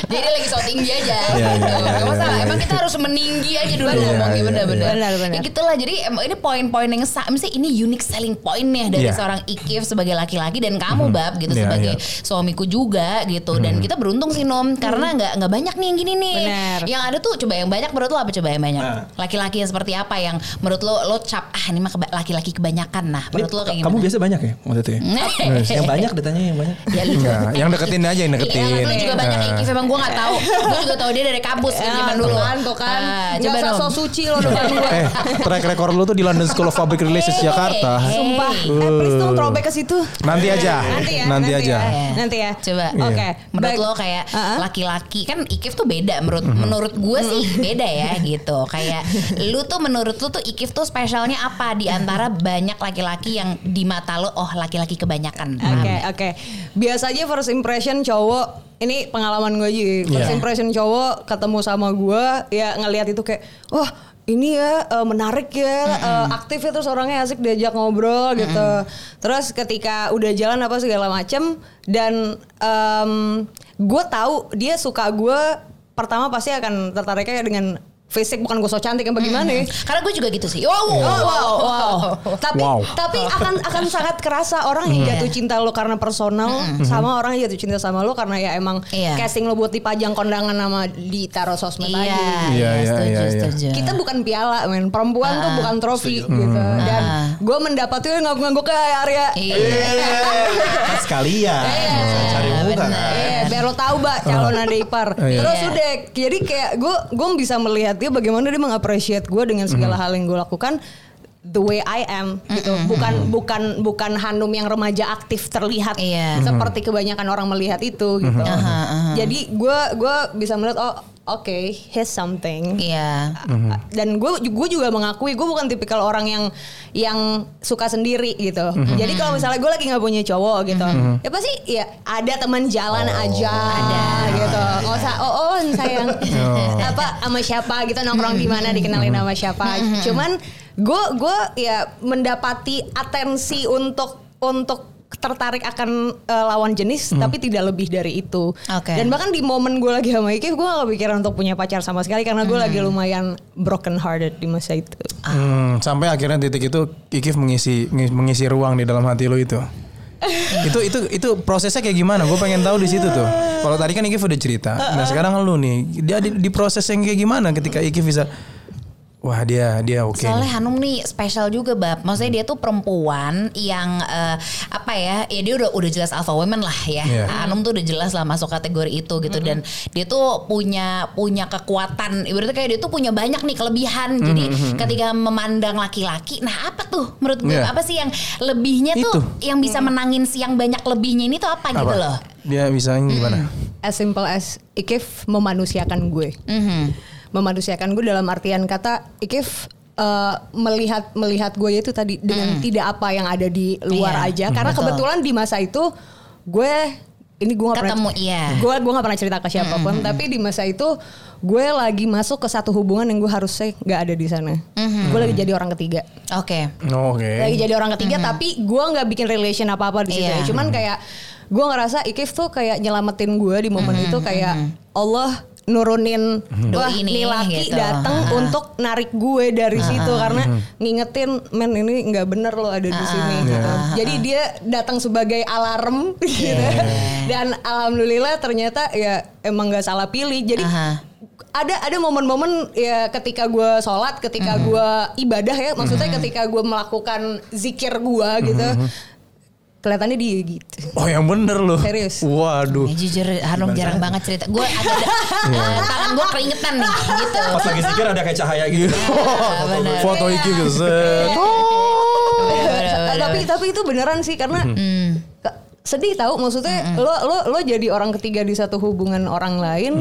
Jadi lagi so tinggi aja. Iya, gitu. iya, iya, Gak masalah. iya, Emang iya. kita harus meninggi aja dulu Iya, ngomongnya iya, bener-bener. iya. Benar, benar. Ya gitulah. Jadi em, ini poin-poin yang sa- mesti ini unique selling pointnya dari Iya. Mhm. seorang Ikif sebagai laki-laki dan kamu bab gitu Iya, sebagai iya. Suamiku juga gitu. Dan kita beruntung sih Nom karena nggak nggak banyak nih yang gini nih. Benar. Yang ada tuh coba yang banyak menurut lo apa coba yang banyak? Nah. Laki-laki yang seperti apa yang menurut lo lo cap ah ini mah keba- laki-laki kebanyakan nah Ini menurut lo kayak gimana? kamu biasa banyak ya waktu itu ya? yang banyak ditanya yang banyak. Ya lu Enggak, yang deketin aja yang Iya, deketin. lu juga banyak Nah. Ikif emang gue gak tahu. Gue juga tahu dia dari kampus Ya, zaman dulu. tuh kan, tuh kan. Ah, Nggak coba dong. so suci lo depan gue. Eh, track record lu tuh di London School of Public Relations Jakarta. Sumpah. Eh, please dong throwback ke situ. Nanti aja. Nanti ya. Nanti aja. Ya. Nanti ya. Coba. Oke. Menurut baik. lo kayak laki-laki kan Ikif tuh beda menurut Mhm. menurut gue sih beda ya gitu. Kayak lu tuh menurut lu tuh Ikif tuh spesialnya apa di antara banyak laki-laki yang di mata lo oh laki-laki kebanyakan. Oke oke. Biasanya first impression cowok ini pengalaman gue aja. First Iya. impression cowok ketemu sama gue ya ngelihat itu kayak wah ini ya eh, menarik ya eh, aktif itu orangnya asik diajak ngobrol gitu. Terus ketika udah jalan apa segala macem dan gue tahu dia suka gue pertama pasti akan tertariknya dengan fisik bukan gue so cantik yang bagaimana ya. Karena gue juga gitu sih. Wow, wow, Oh, wow, wow. Tapi Wow. tapi akan akan sangat kerasa orang yang jatuh cinta lo karena personal sama orang yang jatuh cinta sama lo karena ya emang Iya. casting lo buat dipajang kondangan sama ditaruh sosmed Iya, aja. Iya, iya, iya, setuju, iya, iya. setuju. Kita bukan piala men, perempuan tuh Ah. bukan trofi gitu. Dan Ah. gue mendapatkan ngangguk-ngangguk ke Arya. Iya. sekalian. Cari muka kan. Iya, biar lo tahu mbak calon adik ipar. iya. Terus udah, jadi kayak gue gue bisa melihat dia bagaimana dia mengapresiasi gue dengan segala hal yang gue lakukan the way I am gitu. Bukan bukan bukan Hanum yang remaja aktif terlihat Iya. seperti kebanyakan orang melihat itu gitu. Jadi gue gue bisa melihat oh oke here's something. Iya. Dan gue gue juga mengakui gue bukan tipikal orang yang yang suka sendiri gitu. Jadi kalau misalnya gue lagi nggak punya cowok gitu, ya pasti ya ada teman jalan aja, ada gitu. Nggak usah oh, oh sayang apa sama siapa gitu nongkrong di mana dikenalin sama siapa. Cuman gue gue ya mendapati atensi untuk untuk tertarik akan eh, lawan jenis tapi tidak lebih dari itu. Oke. Dan bahkan di momen gue lagi sama Ikif gue gak kepikiran untuk punya pacar sama sekali karena gue lagi lumayan broken hearted di masa itu. Hmm, sampai akhirnya titik itu Ikif mengisi mengisi ruang di dalam hati lo itu. itu itu itu prosesnya kayak gimana? Gue pengen tahu di situ tuh. Kalau tadi kan Ikif udah cerita. Nah sekarang lu nih, dia di, di proses yang kayak gimana ketika Ikif bisa, wah dia dia oke. Soalnya nih. Hanum nih spesial juga bab. Maksudnya dia tuh perempuan yang eh, apa ya? Ya dia udah udah jelas alpha woman lah ya. Iya. Hanum tuh udah jelas lah masuk kategori itu gitu dan dia tuh punya punya kekuatan. Ibaratnya kayak dia tuh punya banyak nih kelebihan. Jadi ketika memandang laki-laki, nah apa tuh menurut gue Iya. apa sih yang lebihnya tuh Itu. yang bisa menangin si yang banyak lebihnya ini tuh apa, gitu Apa? loh. Dia bisa gimana? As simple as Ikif memanusiakan gue. Mhm. Memanusiakan gue dalam artian kata Ikif eh, melihat melihat gue itu tadi dengan tidak apa yang ada di luar Iya, aja. Karena betul. kebetulan di masa itu gue ini gue gak Ketemu, pernah iya. gue gue gak pernah cerita ke siapa pun tapi di masa itu gue lagi masuk ke satu hubungan yang gue harusnya nggak ada di sana gue lagi jadi orang ketiga Oke. Oke. lagi jadi orang ketiga tapi gue nggak bikin relation apa apa di situ Iya. ya. cuman kayak gue ngerasa Ikif tuh kayak nyelamatin gue di momen itu kayak Allah nurunin wah Doi nih nih, laki gitu. datang Ah. untuk narik gue dari situ karena ngingetin men ini nggak bener lo ada di sini. Gitu. jadi dia datang sebagai alarm gitu. Dan alhamdulillah ternyata ya emang nggak salah pilih. Jadi Aha. ada ada momen-momen ya ketika gue sholat, ketika gue ibadah ya, maksudnya ketika gue melakukan zikir gue gitu, kelihatannya dia gitu. Oh yang bener loh. Serius. Waduh. Ya, jujur Hanum jarang banget cerita. Gue agak eh, tangan gue keringetan nih gitu. Pas lagi zikir ada kayak cahaya gitu. bener. Foto Ikif gitu. set. Eh, tapi tapi itu beneran sih karena ke- sedih tahu maksudnya lo lo lo jadi orang ketiga di satu hubungan orang lain.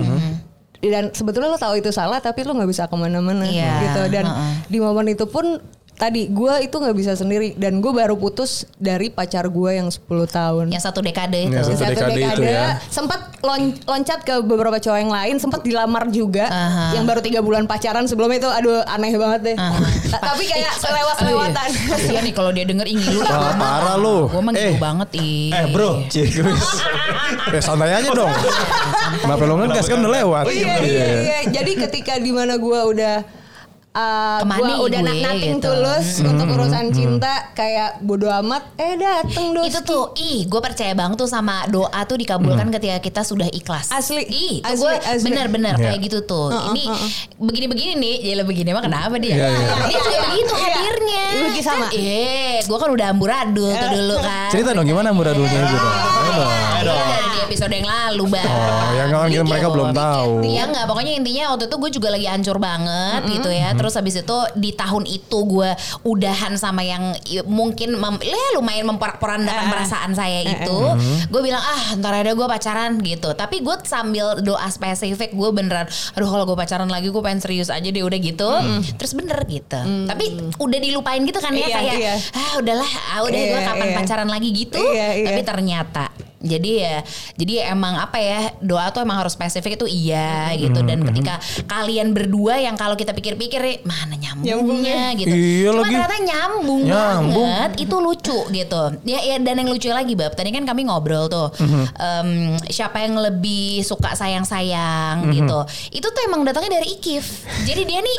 Dan sebetulnya lo tahu itu salah tapi lo nggak bisa ke mana-mana Iya, gitu dan heeh. di momen itu pun tadi gue itu nggak bisa sendiri dan gue baru putus dari pacar gue yang 10 tahun. Yang satu dekade itu. Ya, Di satu dekade itu ya. sempat lon- loncat ke beberapa cowok yang lain sempat dilamar juga Aha. yang baru tiga bulan pacaran sebelumnya itu aduh aneh banget deh Ta- tapi kayak selewat selewatan Iya nih kalau dia denger ini lu. Wah, parah lu. Gue mah Eh. gitu banget ih. Eh bro. Eh santai aja dong. Kenapa lo ngegas kan udah lewat. iya, iya, iya. jadi ketika di mana gue udah uh, Kemani gua udah gue, nating gitu. tulus untuk urusan cinta kayak bodo amat eh dateng dong itu tuh ih gue percaya banget tuh sama doa tuh dikabulkan ketika kita sudah ikhlas Asli. ih itu gue asli. bener-bener Iya. kayak gitu tuh ini begini-begini nih ya begini mah kenapa dia Iya, iya. dia juga begitu Iya. hadirnya Begitu sama. kan, eh gue kan udah amburadul tuh dulu kan Cerita dong gimana amburadulnya itu dong. Ayo di episode yang lalu bang Oh, yang kan mereka belum tahu. Iya nggak, pokoknya intinya waktu itu gue juga lagi hancur banget gitu ya. Terus habis itu di tahun itu gue udahan sama yang mungkin mem, ya lumayan memporak-porandakan perasaan saya itu. Gue bilang ah ntar ada gue pacaran gitu. Tapi gue sambil doa spesifik gue beneran, aduh kalau gue pacaran lagi gue pengen serius aja deh udah gitu. Terus bener gitu. Tapi udah dilupain gitu kan ya Iya, kayak iya. ah udahlah, ah udah gue Iya, kapan iya. pacaran lagi gitu. Iya, iya. Tapi ternyata jadi ya jadi emang apa ya doa tuh emang harus spesifik itu iya gitu dan ketika kalian berdua yang kalau kita pikir-pikir "Eh, mana nyambungnya Nyambungnya. gitu Iya cuma lagi. ternyata nyambung, Nyambung. banget itu lucu gitu ya, ya dan yang lucu lagi bab tadi kan kami ngobrol tuh em, siapa yang lebih suka sayang-sayang gitu itu tuh emang datangnya dari Ikif jadi dia nih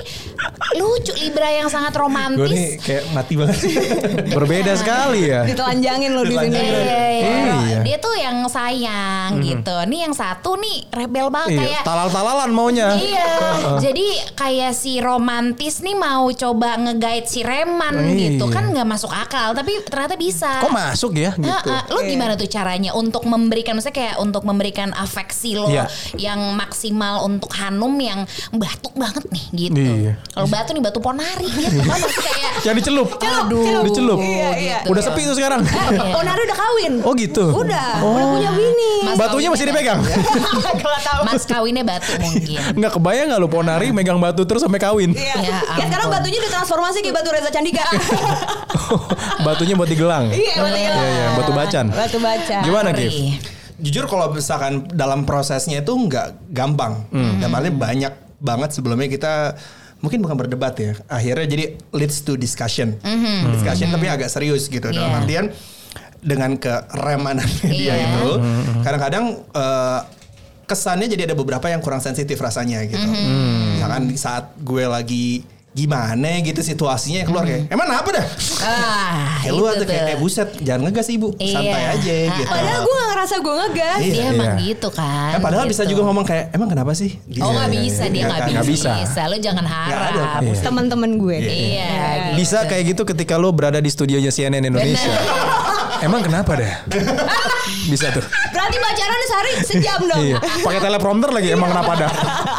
lucu Libra yang sangat Gue nih romantis kayak mati banget. Berbeda sekali ya. ditelanjangin lo di sini Iya, iya, iya. Iya. Dia tuh yang sayang gitu. Nih yang satu nih rebel banget Iya, kayak talal-talalan maunya. Iya, jadi kayak si romantis nih mau coba nge-guide si Reman Iya. gitu kan nggak masuk akal, tapi ternyata bisa. Kok masuk ya gitu? Heeh, lo gimana tuh caranya untuk memberikan maksudnya kayak untuk memberikan afeksi lo Iya. yang maksimal untuk Hanum yang batu banget nih gitu. Iya. Kalau batu nih batu ponari gitu kan maksudnya kayak Yang dicelup. Aduh. Dicelup. Iya, iya. Udah sepi tuh sekarang. Iya. Oh Nari udah kawin. Oh gitu. Udah, udah punya bini. Mas Batunya masih dipegang. Tahu. Mas kawinnya batu mungkin. Nggak kebayang nggak lu Ponari megang batu terus sampai kawin. Iya. Ya Ya, sekarang batunya ditransformasi kayak batu Reza Candika. Batunya buat digelang. Iya, batu Iya, iya, batu bacan. Batu baca. Gimana. Gif? Jujur kalau misalkan dalam prosesnya itu nggak gampang. Hmm. Dan banyak banget sebelumnya kita mungkin bukan berdebat ya. Akhirnya jadi leads to discussion. Discussion tapi agak serius gitu. Dalam Iya. artian dengan keremanannya dia Iya. itu kadang-kadang eh, kesannya jadi ada beberapa yang kurang sensitif rasanya gitu. Misalkan di saat gue lagi gimana gitu situasinya keluar kayak emang apa dah Ah, kayak lu tuh kayak eh buset jangan ngegas ibu santai Iya. aja Ah, gitu Padahal gue gak ngerasa gue ngegas. Iya, Dia emang iya. gitu kan. Kan padahal bisa gitu. juga ngomong kayak emang kenapa sih? Gitu. Oh nggak Iya, bisa iya, dia iya. nggak Nggak bisa. bisa. Lo jangan ada. harap. Iya. Teman-teman gue. Iya. gitu. Bisa kayak gitu ketika lu berada di studionya CNN Indonesia. Emang kenapa deh? Bisa tuh. Berarti pacaran sehari sejam dong. Iya. Pakai teleprompter lagi emang kenapa dah?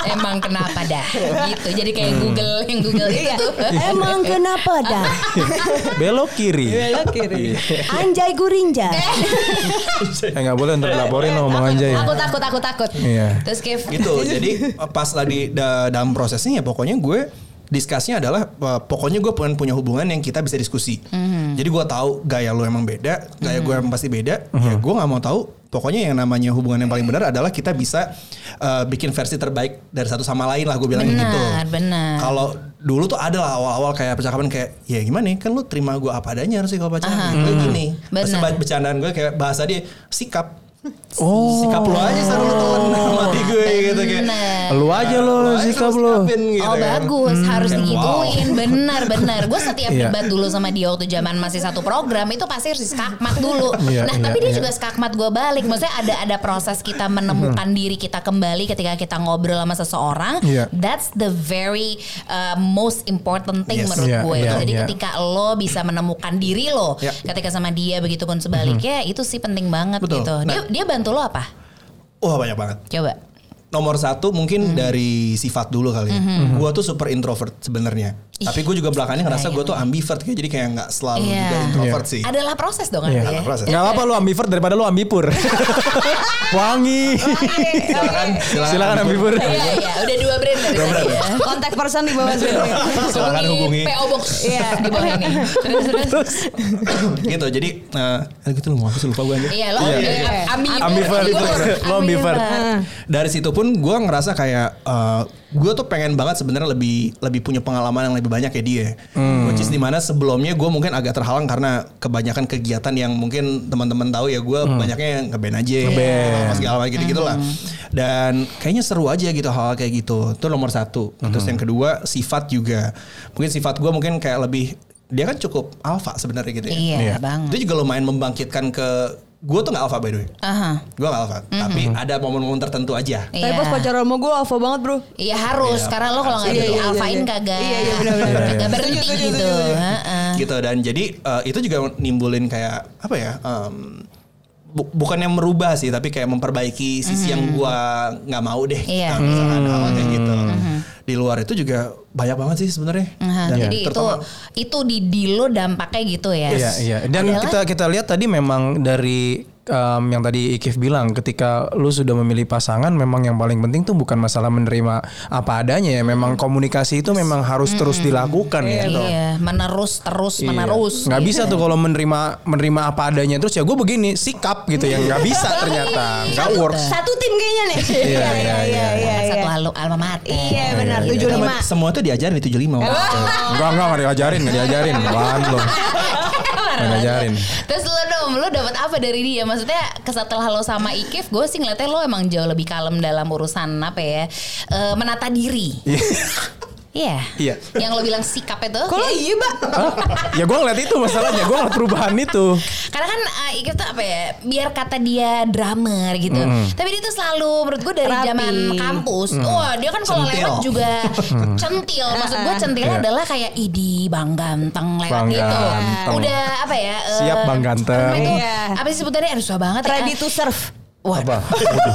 Emang kenapa dah? Gitu. Jadi kayak Google yang Google itu Iya. tuh. Emang kenapa dah? Belok kiri. Belok kiri. Anjay Gurinja. Eh nggak boleh untuk laporin lo ngomong aja ya. Aku takut, aku takut. Iya. Terus Kev. gitu. Jadi pas lagi da- dalam prosesnya ya pokoknya gue diskusinya adalah uh, pokoknya gue pengen punya hubungan yang kita bisa diskusi. Jadi gue tahu gaya lu emang beda, gaya gue emang pasti beda. Ya gue nggak mau tahu. Pokoknya yang namanya hubungan yang paling benar adalah kita bisa uh, bikin versi terbaik dari satu sama lain lah gue bilang Benar, gitu. benar. Kalau dulu tuh ada lah awal-awal kayak percakapan kayak ya gimana ya, kan lu terima gue apa adanya harus sih kalau pacaran. Gue gini. Benar. ba- bercandaan gue kayak bahasa dia sikap. Oh. Sikap lu aja seru lu telan mati gue gitu kayak. Bener. Lu aja lo Lu sikap sikapin gitu oh kan. bagus harus Kayak, digituin benar benar gue setiap Iya. debat dulu sama dia waktu zaman masih satu program itu pasti harus skakmat dulu Iya, nah iya, tapi dia iya. juga skakmat gue balik maksudnya ada ada proses kita menemukan diri kita kembali ketika kita ngobrol sama seseorang Iya. that's the very uh, most important thing Yes. menurut Iya, gue iya, jadi iya. ketika lo bisa menemukan diri lo Iya. ketika sama dia begitupun sebaliknya itu sih penting banget Betul. gitu dia Nah. Dia bantu lo apa Wah banyak banget. coba Nomor satu mungkin dari sifat dulu kali ya. Gue tuh super introvert sebenarnya. Tapi gue juga belakangnya ngerasa gue tuh ambivert kayak jadi kayak nggak selalu Iya. juga introvert sih. adalah proses dong Iya. Anda ya Adalah proses. Nggak apa-apa lu ambivert daripada lu ambipur. Wangi. Silakan, Silakan ambipur. Iya iya, udah dua brand dari tadi ya. Kontak person di bawah sini. Silakan hubungi. PO Box Iya. di bawah ini. Terus gitu. Jadi eh gitu lu mau apa sih lupa gue aja. Iya lo Iya, iya, iya. ambivert. Ambivert. Lo ambivert. Dari situ pun gue ngerasa kayak eh, gue tuh pengen banget sebenarnya lebih lebih punya pengalaman yang lebih banyak kayak dia. Which is di mana sebelumnya gue mungkin agak terhalang karena kebanyakan kegiatan yang mungkin teman-teman tahu ya gue banyaknya ngeband aja, Ngeband. apa segala macam gitu gitulah. Dan kayaknya seru aja gitu hal, -hal kayak gitu. Itu nomor satu. Terus yang kedua sifat juga. Mungkin sifat gue mungkin kayak lebih dia kan cukup alfa sebenarnya gitu ya. Iya Iya. bang. Itu juga lumayan membangkitkan ke gue tuh gak alfa by the way. Aha. Gue gak alfa, tapi ada momen-momen tertentu aja. Tapi pas pacaran sama gue alpha banget bro. Iya harus Iya, karena lo kalau nggak Iya, di iya, iya, alfain iya. kagak. Iya, iya, benar, benar. Kagak berhenti gitu. gitu dan jadi eh, itu juga nimbulin kayak apa ya em, bu- bukan yang merubah sih tapi kayak memperbaiki sisi yang gua nggak mau deh Iya. Nah, misalkan hal kayak gitu di luar itu juga banyak banget sih sebenarnya Aha, Dan Jadi itu itu di di lo dampaknya gitu ya. Iya, iya. Dan Adalah- kita kita lihat tadi memang dari em, yang tadi Ikif bilang ketika lu sudah memilih pasangan memang yang paling penting tuh bukan masalah menerima apa adanya ya. Memang komunikasi itu memang harus terus dilakukan ya. Iya, menerus terus Iya. menerus. Nggak bisa tuh kalau menerima menerima apa adanya terus ya gue begini sikap gitu ya nggak bisa ternyata nggak works. Satu tim kayaknya nih. Iya, iya, iya, iya, iya. Satu aluk alma mater. Iya benar iya, tujuh lima. semua itu diajarin di 75 waktu itu. Enggak enggak nggak diajarin nggak diajarin apaan lo nggak diajarin. Terus lo dong, lo dapat apa dari dia? Maksudnya setelah lo sama Ikif, gue sih ngeliatnya lo emang jauh lebih kalem dalam urusan apa ya, eh, menata diri. Iya. Iya. Yang lo bilang sikap itu. Kalau iya, Mbak. Ya gue ngeliat itu masalahnya, gue ngeliat perubahan itu. Karena kan uh, Ikif tuh apa ya? Biar kata dia drummer gitu. Tapi dia tuh selalu menurut gue dari Rapi. zaman kampus. Wah dia kan kalau lewat juga centil. Maksud gue centil Iya. adalah kayak idi bang ganteng lewat Bang gitu. ganteng. Udah apa ya? eh, Siap, Bang Ganteng. itu? Iya. Apa sih sebutannya? Aduh susah banget. ya. Ready to serve. Wah, Apa?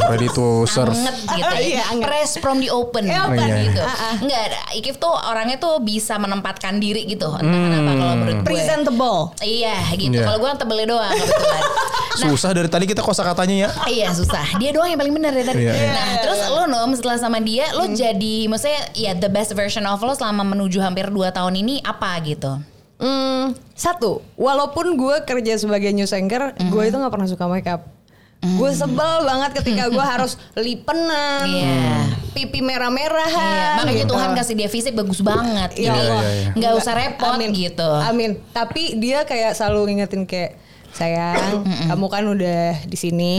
Ready to serve. anget gitu ya. Iya, anget. Press from the open. Eh, open. Iya, iya. gitu. Enggak, Ikif tuh orangnya tuh bisa menempatkan diri gitu. Entah kenapa kalau menurut gue. Presentable. Iya gitu. Iya. Kalau gue tebelnya doang kebetulan. Nah, Susah dari tadi kita kosa katanya ya. Iya susah. Dia doang yang paling benar dari tadi. Iya, iya. Nah terus lo nom setelah sama dia lo jadi maksudnya ya the best version of lo selama menuju hampir 2 tahun ini apa gitu? Hmm, satu, walaupun gue kerja sebagai news anchor, Mhm. gue itu nggak pernah suka makeup. Gue sebel banget ketika gue harus lipenan, Iya. pipi merah-merah. Iya, makanya gitu. Tuhan kasih dia fisik bagus banget. Ya Jadi Allah. Iya, iya, iya. nggak usah repot Amin. gitu. Amin. Tapi dia kayak selalu ngingetin kayak sayang, kamu kan udah di sini.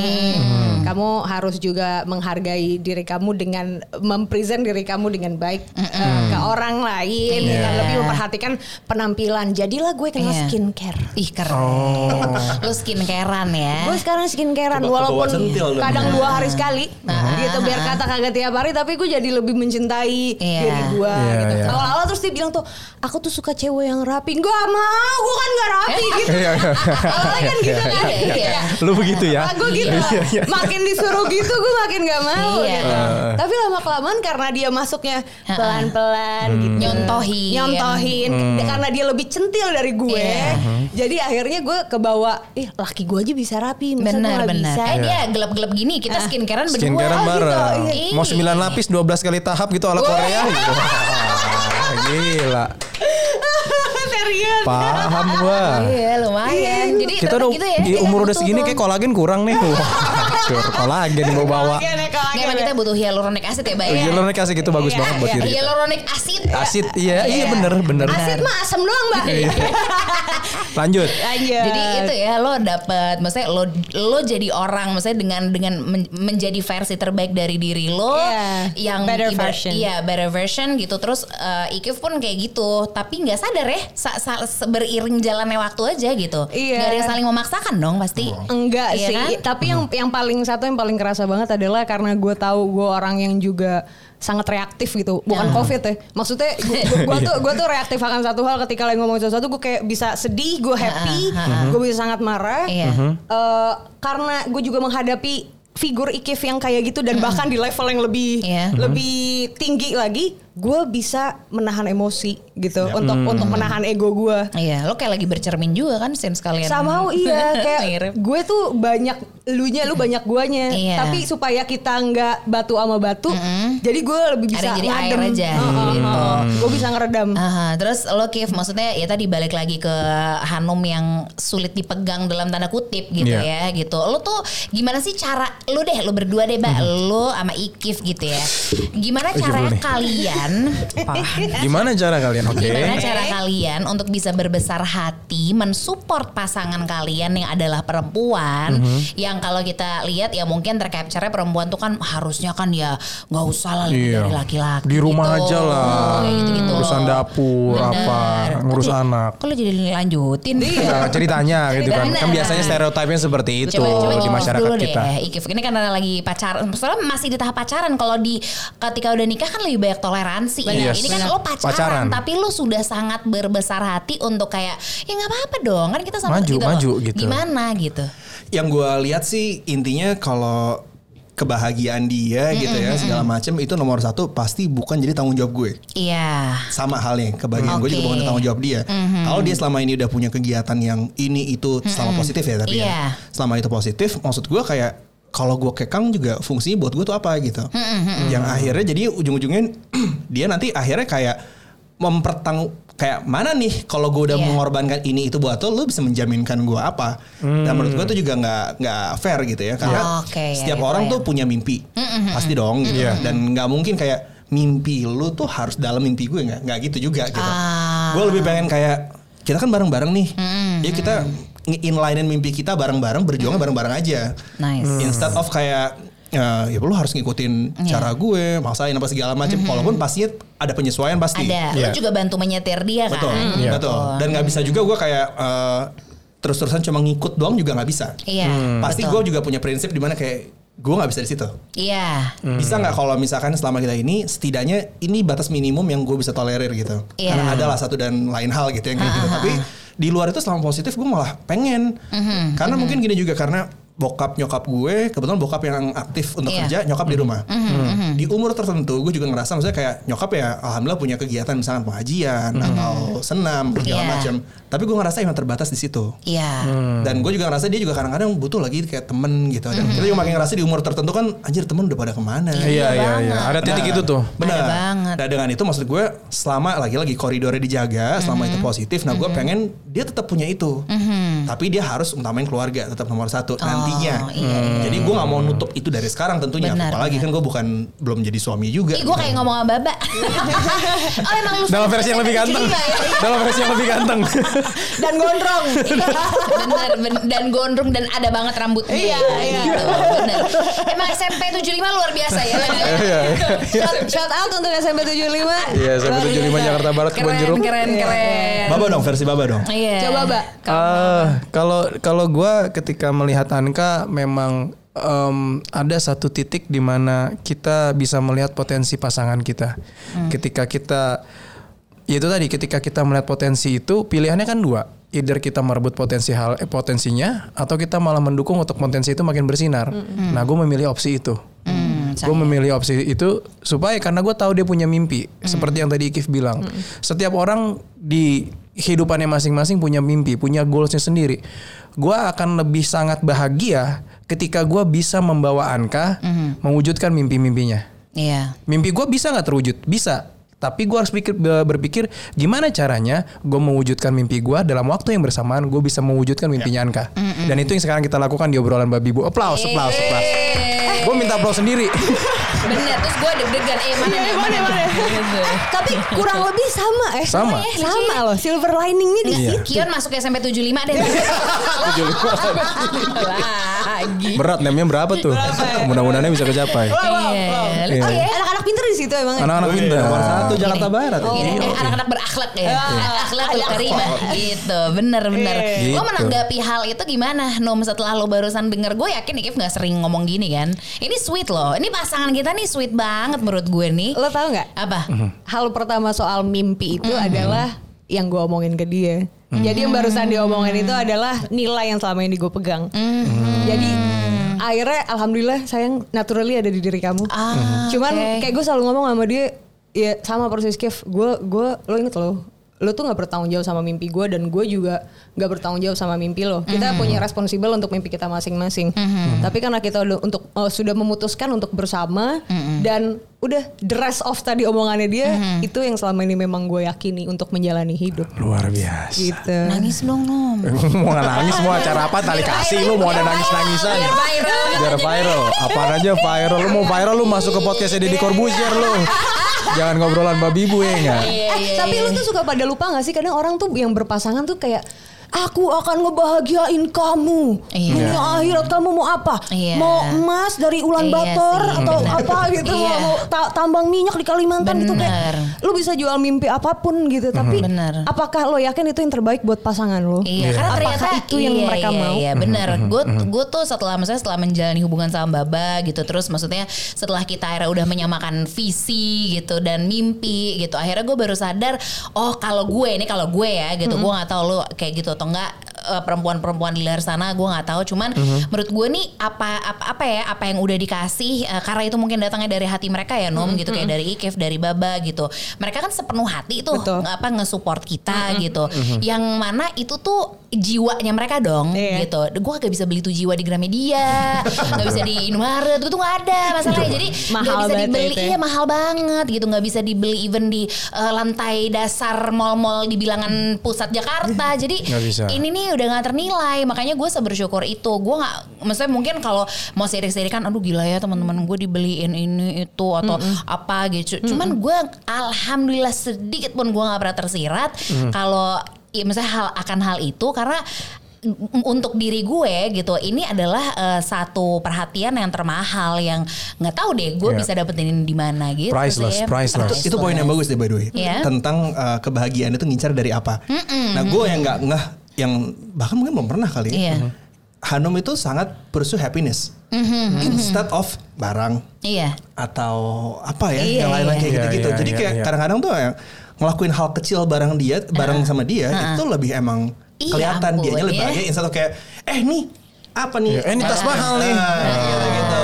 Kamu harus juga menghargai diri kamu dengan mempresent diri kamu dengan baik eh, ke orang lain, Iya. dengan lebih memperhatikan penampilan. Jadilah gue kenal Iya. skincare. Ih keren. Oh. Lo skincarean ya. Gue sekarang skincarean walaupun centil kadang dua hari sekali Nah. gitu biar kata kagak tiap hari tapi gue jadi lebih mencintai Iya. diri gue Iya, gitu. iya. Awal-awal terus dia bilang tuh aku tuh suka cewek yang rapi. Gak mau, gue kan gak rapi gitu. Iya, iya. Awalnya kan gitu kan. Iya, iya. Lu begitu ya? gue gitu. Iya, iya. Makin disuruh gitu gue makin gak mau Iya. gitu. Uh. Tapi lama kelamaan karena dia masuknya pelan-pelan Hmm. gitu. Nyontohin. Nyontohin karena dia lebih centil dari gue. Iya. Jadi akhirnya gue kebawa, ih laki gue aja bisa rapi, Benar benar. bisa? Eh dia gelap-gelap gini kita skincarean berdua. Skincarean bareng. gitu. Iya. Mau 9 lapis 12 kali tahap gitu ala Korea gitu. Gila. Paham gua. Iya lumayan. Jadi Kita udah gitu ya. di umur udah segini kayak kolagen kurang nih. Wah, kolagen mau bawa. Ya, emang ya. kita butuh hyaluronic acid ya, Bay. Oh, Hyaluronic acid itu bagus Iya, banget buat iya. diri. Hyaluronic acid. Asid, iya, iya bener, bener. Asid mah asam doang mbak. Lanjut. Lanjut. Jadi itu ya lo dapet, maksudnya lo lo jadi orang, maksudnya dengan dengan men- menjadi versi terbaik dari diri lo, Iya, yang better version. iya better version gitu. Terus eh, Ikif pun kayak gitu, tapi nggak sadar ya, sa- sa- beriring jalannya waktu aja gitu. Iya. Nggak ada yang saling memaksakan dong pasti. Enggak Iya sih, kan? tapi yang yang paling satu yang paling kerasa banget adalah karena gue tahu gue orang yang juga sangat reaktif gitu, bukan Ya. covid ya. Maksudnya gue tuh gue tuh reaktif akan satu hal ketika lagi ngomong sesuatu gue kayak bisa sedih, gue happy, gue bisa sangat marah. Iya. Eh, karena gue juga menghadapi figur Ikif yang kayak gitu dan bahkan di level yang lebih Iya. lebih tinggi lagi, gue bisa menahan emosi gitu untuk untuk menahan ego gue. Iya, lo kayak lagi bercermin juga kan sen sekalian. Sama iya kayak gue tuh banyak lunya lu banyak guanya. Iya. Tapi supaya kita nggak batu sama batu, jadi gue lebih bisa Ada jadi air ngadem. aja, Heeh, gitu. heeh. Gue bisa ngeredam. Aha, terus lo Kif maksudnya ya tadi balik lagi ke Hanum yang sulit dipegang dalam tanda kutip gitu Iya. ya gitu. Lo tuh gimana sih cara lo deh lo berdua deh mbak lo sama Ikif gitu ya. Gimana caranya dulu kalian Gimana cara kalian? Oke. Gimana cara kalian untuk bisa berbesar hati mensupport pasangan kalian yang adalah perempuan Mhm. yang kalau kita lihat ya mungkin tercapture perempuan tuh kan harusnya kan ya nggak usah lah lebih Iya. dari laki-laki Di rumah gitu. aja lah. Kayak gitu-gitu Urusan loh. dapur Bener. apa, ngurus Kok- anak. Lo jadi lanjutin? Nah, ceritanya gitu kan. Kan biasanya stereotipnya seperti itu Coba, coba di masyarakat dulu kita. deh. Ikif ini karena lagi pacaran, masih di tahap pacaran. Kalau di ketika udah nikah kan lebih banyak toleransi. Ya. Yes. Ini kan lo pacaran, Pacaran. tapi lo sudah sangat berbesar hati untuk kayak ya nggak apa-apa dong. Kan kita sama Maju, gitu loh. maju gitu. Gimana gitu? Yang gue lihat sih intinya kalau kebahagiaan dia gitu ya segala macam itu nomor satu pasti bukan jadi tanggung jawab gue Iya. sama halnya kebahagiaan gue juga bukan tanggung jawab dia kalau dia selama ini udah punya kegiatan yang ini itu selama positif ya tapi Iya. ya selama itu positif maksud gue kayak kalau gue kekang juga fungsinya buat gue tuh apa gitu. Yang akhirnya jadi ujung-ujungnya dia nanti akhirnya kayak mempertang kayak mana nih kalau gue udah Iya. mengorbankan ini itu buat lo lo bisa menjaminkan gue apa? Dan menurut gue tuh juga nggak nggak fair gitu ya karena Oke, ya, setiap itu orang ya. tuh punya mimpi. Pasti dong gitu. Iya. dan nggak mungkin kayak mimpi lu tuh harus dalam mimpi gue nggak nggak gitu juga gitu. Ah. gue lebih pengen kayak kita kan bareng-bareng nih. Ya kita nge-inlinein mimpi kita bareng-bareng berjuangnya bareng-bareng aja Nice. instead of kayak ya, ya lu harus ngikutin Iya. cara gue, maksain apa segala macam. Walaupun pastinya ada penyesuaian pasti. Ada. Iya. Lu juga bantu menyetir dia kan. Betul, Iya. betul. Dan nggak bisa juga gue kayak eh, terus-terusan cuma ngikut doang juga nggak bisa. Iya. Pasti betul. gue juga punya prinsip di mana kayak gue nggak bisa di situ. Iya. Bisa nggak kalau misalkan selama kita ini setidaknya ini batas minimum yang gue bisa tolerir gitu. Iya. Karena ada lah satu dan lain hal gitu yang kayak gitu. Tapi di luar itu selama positif gue malah pengen. Mhm, Karena mungkin gini juga karena bokap nyokap gue kebetulan bokap yang aktif untuk Iya. kerja nyokap di rumah. Mhm, Di umur tertentu gue juga ngerasa maksudnya kayak nyokap ya alhamdulillah punya kegiatan misalnya pengajian atau senam segala Iya. macam. Tapi gue ngerasa emang terbatas di situ. Iya. Dan gue juga ngerasa dia juga kadang-kadang butuh lagi kayak temen gitu. Dan kita juga makin ngerasa di umur tertentu kan anjir temen udah pada ke mana. Iya iya iya. Ada titik Nah, itu tuh. Benar. Ada banget. Nah dengan itu maksud gue selama lagi-lagi koridornya dijaga, selama itu positif, nah gue pengen dia tetap punya itu. Tapi dia harus utamain keluarga tetap nomor satu nantinya. iya, Jadi gue nggak mau nutup itu dari sekarang tentunya. Benar, Apalagi benar. kan gue bukan belum jadi suami juga. Ih gue kayak ngomong sama Baba. oh emang lu Dalam versi yang lebih ganteng. Iya, iya. Dalam versi yang lebih ganteng. Dan gondrong. Iya, bener, ben- dan gondrong dan ada banget rambutnya. Iya, iya. Gitu, bener. Emang SMP 75 luar biasa ya. Iya. shout, shout out untuk SMP 75. Iya, sampai 75 Jakarta Barat Kebon Keren, Jeruk. keren, keren. Baba dong versi Baba dong. Iya. Coba, Mbak. Ah, kalau kalau gue ketika melihat Anka memang em, ada satu titik di mana kita bisa melihat potensi pasangan kita. Ketika kita ya itu tadi ketika kita melihat potensi itu pilihannya kan dua. Either kita merebut potensi hal eh, potensinya atau kita malah mendukung untuk potensi itu makin bersinar. Nah, gue memilih opsi itu. Hmm, Gue memilih opsi itu supaya karena gue tahu dia punya mimpi. Seperti yang tadi Ikif bilang. Setiap orang di kehidupannya masing-masing punya mimpi, punya goalsnya sendiri. Gue akan lebih sangat bahagia ketika gue bisa membawa Anka mewujudkan mimpi-mimpinya. Iya. Mimpi gue bisa nggak terwujud? Bisa. Tapi gue harus pikir, berpikir gimana caranya gue mewujudkan mimpi gue dalam waktu yang bersamaan gue bisa mewujudkan mimpinya Anka. Dan itu yang sekarang kita lakukan di obrolan babi bu. Applause, applause, applause. Gue minta applause sendiri. Bener, terus gue deg-degan. Eh mana nih, mana, mana. Gitu. Tapi kurang lebih sama eh. Sama. Eh, sama loh. Silver liningnya di Iya. situ. Kion masuk SMP 75 deh. Lagi. Berat namanya berapa tuh? Mudah-mudahannya bisa kecapai. Iya. Iya. Oh anak-anak pinter di situ emang. Anak-anak Wih, pintar. Nomor satu Jakarta Gini. Barat. Gini, Iya. eh, anak-anak berakhlak ya. Akhlak tuh karimah gitu. Bener bener. Gitu. Gue menanggapi hal itu gimana Nom setelah lo barusan denger gue yakin Ikif gak sering ngomong gini kan. Ini sweet loh. Ini pasangan kita nih sweet banget menurut gue nih. Lo tau nggak? Apa? Hal pertama soal mimpi itu adalah yang gue omongin ke dia. Jadi yang barusan diomongin itu adalah nilai yang selama ini gue pegang. Jadi akhirnya alhamdulillah sayang naturally ada di diri kamu. Ah, Cuman oke. kayak gue selalu ngomong sama dia ya sama persis Kev. Gue gue lo inget lo lo tuh nggak bertanggung jawab sama mimpi gue dan gue juga nggak bertanggung jawab sama mimpi lo. Kita punya responsibel untuk mimpi kita masing-masing. Tapi karena kita udah untuk eh, sudah memutuskan untuk bersama dan udah the rest of tadi omongannya dia itu yang selama ini memang gue yakini untuk menjalani hidup. Luar biasa. Gitu. Nangis dong Nom. mau nggak nangis mau acara apa tali kasih lu mau ada nangis nangisan Biar viral. biar viral apaan aja viral lu mau viral lu masuk ke podcastnya Deddy Corbuzier lu jangan ngobrolan babi bu ya nggak Iya, Eh, iya, tapi iya. lu tuh suka pada lupa gak sih kadang orang tuh yang berpasangan tuh kayak Aku akan ngebahagiain kamu. Iya. Dunia akhirat kamu mau apa? Iya. Mau emas dari Ulan Iya Bator sih, atau bener. apa gitu? Iya. Mau ta- tambang minyak di Kalimantan gitu Bener. kayak. Lu bisa jual mimpi apa pun gitu, tapi Bener. apakah lo yakin itu yang terbaik buat pasangan lo? Iya, karena Apakah ternyata itu yang iya, mereka iya, mau? Iya, benar. Gue gue tuh setelah maksudnya setelah menjalani hubungan sama Baba gitu, terus maksudnya setelah kita akhirnya udah menyamakan visi gitu dan mimpi gitu, akhirnya gue baru sadar, oh kalau gue ini kalau gue ya gitu, gue nggak tahu lu kayak gitu atau enggak eh, perempuan-perempuan di luar sana gue nggak tahu. Cuman menurut gue nih apa apa apa ya apa yang udah dikasih eh, karena itu mungkin datangnya dari hati mereka ya Nom gitu kayak dari Ikif dari Baba gitu. Mereka kan sepenuh hati tuh Betul. apa nge-support kita gitu. yang mana itu tuh jiwanya mereka dong Iya. gitu. Gue gak bisa beli tuh jiwa di Gramedia gak bisa di Indomaret itu tuh gak ada masalahnya. Jadi Mahal gak bisa dibeli itu ya. iya mahal banget gitu. Nggak bisa dibeli even di eh, lantai dasar mall-mall di bilangan pusat Jakarta. Jadi Nggak bisa. ini nih udah nggak ternilai makanya gue sebersyukur itu gue nggak maksudnya mungkin kalau mau sirik-sirikan aduh gila ya teman-teman gue dibeliin ini itu atau apa gitu cuman gue alhamdulillah sedikit pun gue nggak pernah tersirat kalau ya misalnya hal akan hal itu karena mm, untuk diri gue gitu ini adalah eh, satu perhatian yang termahal yang nggak tahu deh gue Iya. bisa dapetin ini di mana gitu Priceless, sih. priceless. itu poin yang bagus deh by the way Iya. tentang uh, kebahagiaan itu ngincar dari apa nah gue yang nggak ngeh yang bahkan mungkin belum pernah kali Iya. ya Hanum itu sangat pursue happiness. Mhm, instead of barang. Iya. Atau apa ya Iya, yang lain-lain iya. kayak Iya, gitu-gitu. Iya, jadi iya, kayak iya. kadang-kadang tuh yang ngelakuin hal kecil bareng dia bareng sama dia itu lebih emang Iya, kelihatan ampun, dianya lebih ya. bahagia. Instead of kayak eh nih apa nih? Iya, eh, ini tas mahal nih. Nah, gitu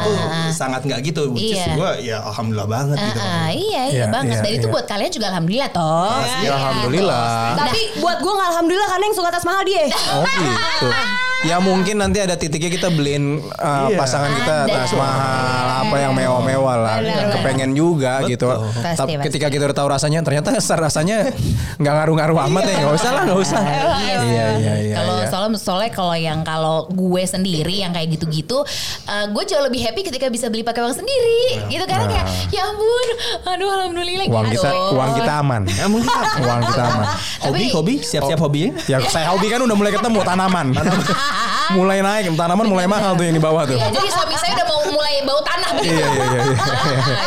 gitu gitu itu sangat nggak gitu Iya. gue ya alhamdulillah banget gitu Ah, iya iya Iya, banget iya, dan itu iya. buat kalian juga alhamdulillah toh Ya, alhamdulillah. Tapi buat gue nggak alhamdulillah karena yang suka tas mahal dia. Oh gitu. Ya mungkin nanti ada titiknya kita beliin uh, Iya. pasangan kita Ada. tas mahal apa yang mewah-mewah lah. Kepengen juga Betul. gitu. Pasti, Tapi pasti. ketika kita udah tahu rasanya ternyata rasanya nggak ngaruh-ngaruh amat ya. Nggak usah lah, nggak usah. Iya iya iya. Kalau iya. soalnya soalnya kalau yang kalau gue sendiri yang kayak gitu-gitu, eh, gue jauh lebih happy ketika bisa beli pakai uang sendiri, gitu karena kayak ya ampun, aduh alhamdulillah. Uang Aduh. kita uang kita aman. Ya mungkin Uang kita aman. hobi hobi siap-siap hobi Ya saya hobi kan udah mulai ketemu tanaman. Mulai naik tanaman mulai mahal tuh yang di bawah tuh. Ya, jadi suami saya udah mau mulai bau tanah begitu. Iya iya iya.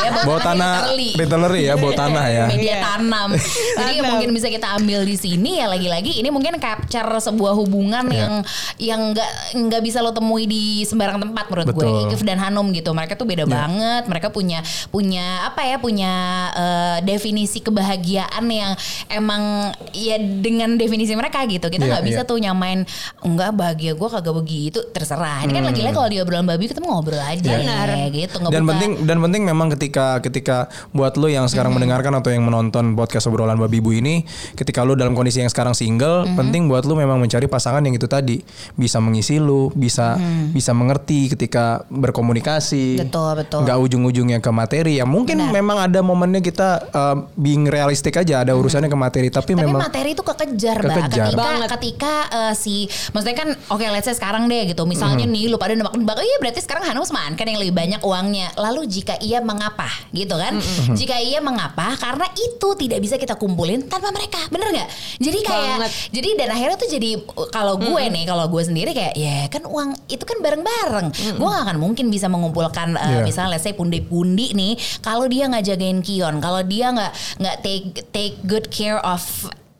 Ya, Bau tanah literally ya, bau tanah ya. media Iya. tanam. Jadi mungkin bisa kita ambil di sini ya lagi-lagi ini mungkin capture sebuah hubungan Iya. yang yang nggak nggak bisa lo temui di sembarang tempat menurut gue. Betul. Ikif dan Hanum gitu. Mereka tuh beda banget. Mereka punya punya apa ya? Punya eh, definisi kebahagiaan yang emang ya dengan definisi mereka gitu. Kita Iya, nggak bisa iya. tuh nyamain enggak bahagia gue kagak begitu terserah. Ini kan lagi-lagi kalau di obrolan babi kita mau ngobrol aja Hmm. Iya. ya, gitu. nggak dan buka- penting dan penting memang ketika ketika buat lo yang sekarang mendengarkan atau yang menonton podcast obrolan babi bu ini ketika lo dalam kondisi yang sekarang single penting buat lo memang mencari pasangan yang itu tadi bisa mengisi lo bisa bisa mengerti ketika berkomunikasi Betul, betul. nggak ujung-ujungnya ke materi ya mungkin memang ada momennya kita uh, being realistik aja ada urusannya ke materi tapi, Tapi memang materi itu kekejar. Kekejar. Ketika Banget. ketika eh, si maksudnya kan oke let's say sekarang deh gitu. Misalnya Hmm. nih lu pada nebak-nebak, oh iya berarti sekarang Hanum sama kan yang lebih banyak uangnya. Lalu jika iya mengapa gitu kan? Hmm. Jika iya mengapa? Karena itu tidak bisa kita kumpulin tanpa mereka. Bener nggak? Jadi kayak Banget. jadi dan akhirnya tuh jadi kalau gue nih, kalau gue sendiri kayak ya kan uang itu kan bareng-bareng. Gue gak akan mungkin bisa mengumpulkan eh, Iya. misalnya let's say pundi-pundi nih kalau dia nggak jagain Kion, kalau dia nggak nggak take take good care of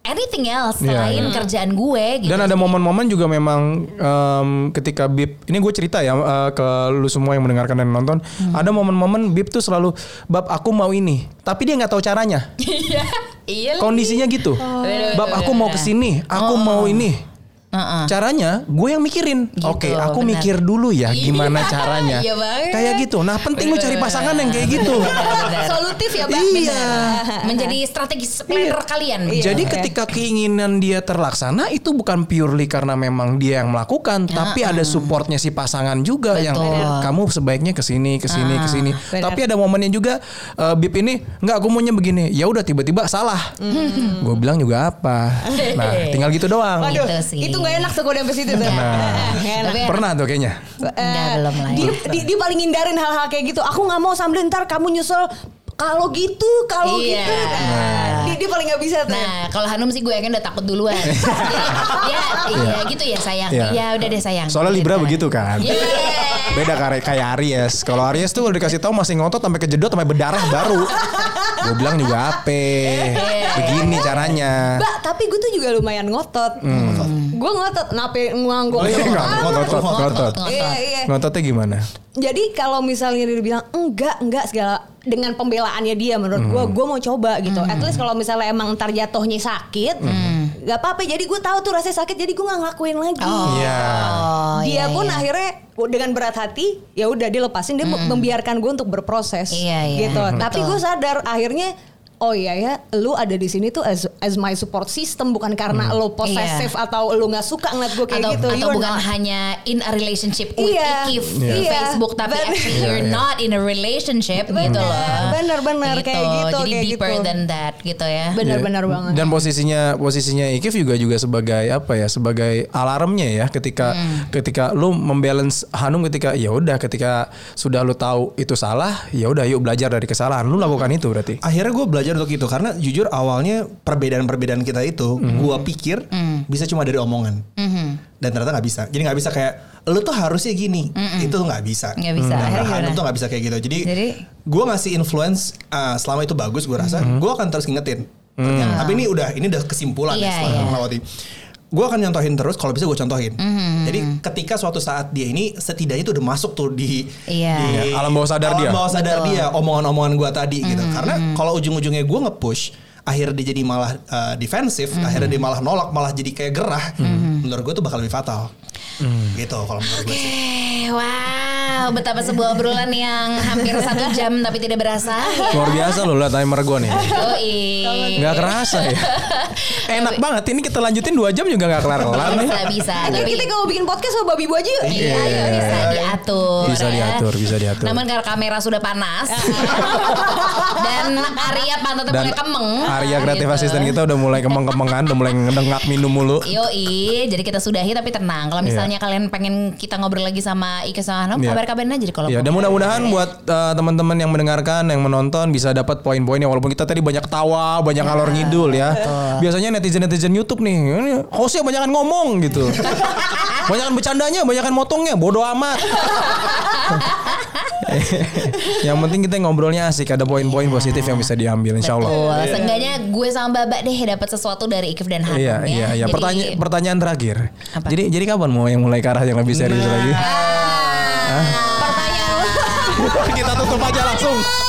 anything else Iya, selain iya. kerjaan gue gitu. Dan ada momen-momen juga memang em, ketika Bib, ini gue cerita ya eh, ke lu semua yang mendengarkan dan nonton, Hmm. ada momen-momen Bib tuh selalu bab aku mau ini, tapi dia nggak tahu caranya. Iya. Iya. Kondisinya gitu. Bener, Bab aku mau ke sini, aku Oh, mau oh. ini. Heeh. Caranya gue yang mikirin. Gitu, Oke, aku benar. mikir dulu ya gimana Iya, caranya. iya banget. Kayak gitu. Nah, penting lu cari pasangan yang kayak gitu. Solutif ya bang. Iya. Menjadi strategi planner kalian. Jadi ketika keinginan dia terlaksana itu bukan purely karena memang dia yang melakukan, tapi ada supportnya si pasangan juga yang Betul. kamu sebaiknya ke sini ke sini ke sini. benar. Tapi ada momennya juga eh, Bib ini nggak aku maunya begini. Ya udah tiba-tiba salah. Gue bilang juga apa. Nah tinggal gitu doang. Waduh, Gitu sih. itu nggak enak tuh kalau udah sampai situ tuh. Tapi Pernah tuh kayaknya. Enggak, belum lah. dia, dia, dia paling hindarin hal-hal kayak gitu. Aku nggak mau sambil ntar kamu nyusul kalau gitu, kalau Iya. gitu. Nah, dia, dia paling nggak bisa tuh. Nah, kalau Hanum sih gue yakin udah takut duluan. Ya, iya gitu ya sayang. Iya. Ya udah deh sayang. Soalnya Libra Gitu. begitu kan. Iya. Beda kayak kayak Aries. Kalau Aries tuh udah dikasih tahu masih ngotot sampai kejedot sampai berdarah baru. Gue bilang juga apa? Begini caranya. Mbak, tapi gue tuh juga lumayan ngotot. Gue ngotot, nape ngangguk. Oh iya, ngotot, ngotot, ngotot. Iya, iya. Ngototnya gimana? Jadi kalau misalnya dia bilang enggak, enggak segala dengan pembelaannya dia menurut gue, gue mau coba gitu. At least kalau misalnya emang ntar jatuhnya sakit, nggak apa-apa. Jadi gue tahu tuh rasanya sakit, jadi gue nggak ngelakuin lagi. Iya. Oh, dia iya, pun iya. akhirnya dengan berat hati ya udah dia lepasin dia membiarkan gue untuk berproses Iya, iya. gitu Hmm. tapi gue sadar akhirnya oh iya ya lu ada di sini tuh as, as my support system bukan karena lo posesif atau lu nggak suka ngeliat gue kayak atau, gitu atau You're bukan not. hanya in a relationship with Iya. Ikif Iya. di Facebook tapi Bener. actually Iya, you're iya. not in a relationship Bener, gitu loh. bener, bener, kayak gitu, Jadi kayak deeper gitu. than that gitu ya. benar-benar Iya. banget Dan posisinya posisinya Ikif juga juga sebagai apa ya? Sebagai alarmnya ya ketika Hmm. ketika lu membalance Hanum ketika ya udah ketika sudah lu tahu itu salah, ya udah yuk belajar dari kesalahan. Lu lakukan itu berarti. akhirnya gue belajar belajar untuk itu karena jujur awalnya perbedaan-perbedaan kita itu Mhm. gua pikir bisa cuma dari omongan. Dan ternyata nggak bisa. Jadi nggak bisa kayak lu tuh harusnya gini. Itu tuh nggak bisa. Nggak bisa. Hanum gimana? tuh nggak bisa kayak gitu. Jadi, Jadi? gua ngasih influence uh, selama itu bagus gua rasa, Mhm. gua akan terus ngingetin. Tapi ini udah ini udah kesimpulan Iya, ya setelah iya. melewati. Gue akan nyontohin terus kalau bisa gue contohin. Mhm. Jadi ketika suatu saat dia ini setidaknya itu udah masuk tuh di Iya. di Iya, alam bawah sadar alam dia. bawah sadar Betul. dia omongan-omongan gue tadi gitu. Mhm. Karena kalau ujung-ujungnya gue nge-push akhirnya dia jadi malah uh, defensif, Mhm. akhirnya dia malah nolak, malah jadi kayak gerah. Menurut gue tuh bakal lebih fatal. Gitu kalau menurut gue sih. Eh, wow, betapa sebuah obrolan yang hampir satu jam tapi tidak berasa. ya. Luar biasa loh liat timer gue nih. Yoi. Nggak kerasa ya. Enak banget. Ini kita lanjutin dua jam juga nggak kelar-kelar nih. Bisa, bisa. Tapi kita kalau bikin podcast sama babi bu aja yuk. Iya, iya, bisa diatur. Bisa ya. diatur, bisa diatur. Namun karena kamera sudah panas dan Arya pantatnya Dan mulai kemeng. Arya kreatif gitu. asisten kita udah mulai kemeng-kemengan, udah mulai ngedengak minum mulu. Yoi, jadi kita sudahi tapi tenang. Kalau misalnya kalian pengen kita ngobrol lagi sama Ike sama Hanum, Iya. Kabar-kabarin aja kalau Ya, dan mudah-mudahan buat uh, teman-teman yang mendengarkan, yang menonton bisa dapat poin-poinnya. Walaupun kita tadi banyak tawa, banyak ngalor ngidul ya. Biasanya netizen-netizen YouTube nih, hostnya banyakan ngomong gitu. banyakan bercandanya, banyakan motongnya, bodoh amat. yang penting kita ngobrolnya asik, ada poin-poin positif yang bisa diambil, insya Allah. Betul. Seenggaknya gue sama Babak deh dapat sesuatu dari Ikif dan Hanum Iya, ya. iya, iya. Jadi- Pertanyaan pertanyaan terakhir. Apa? Jadi jadi kapan mau yang mulai ke arah yang lebih serius lagi? Pertanyaan Kita tutup aja langsung.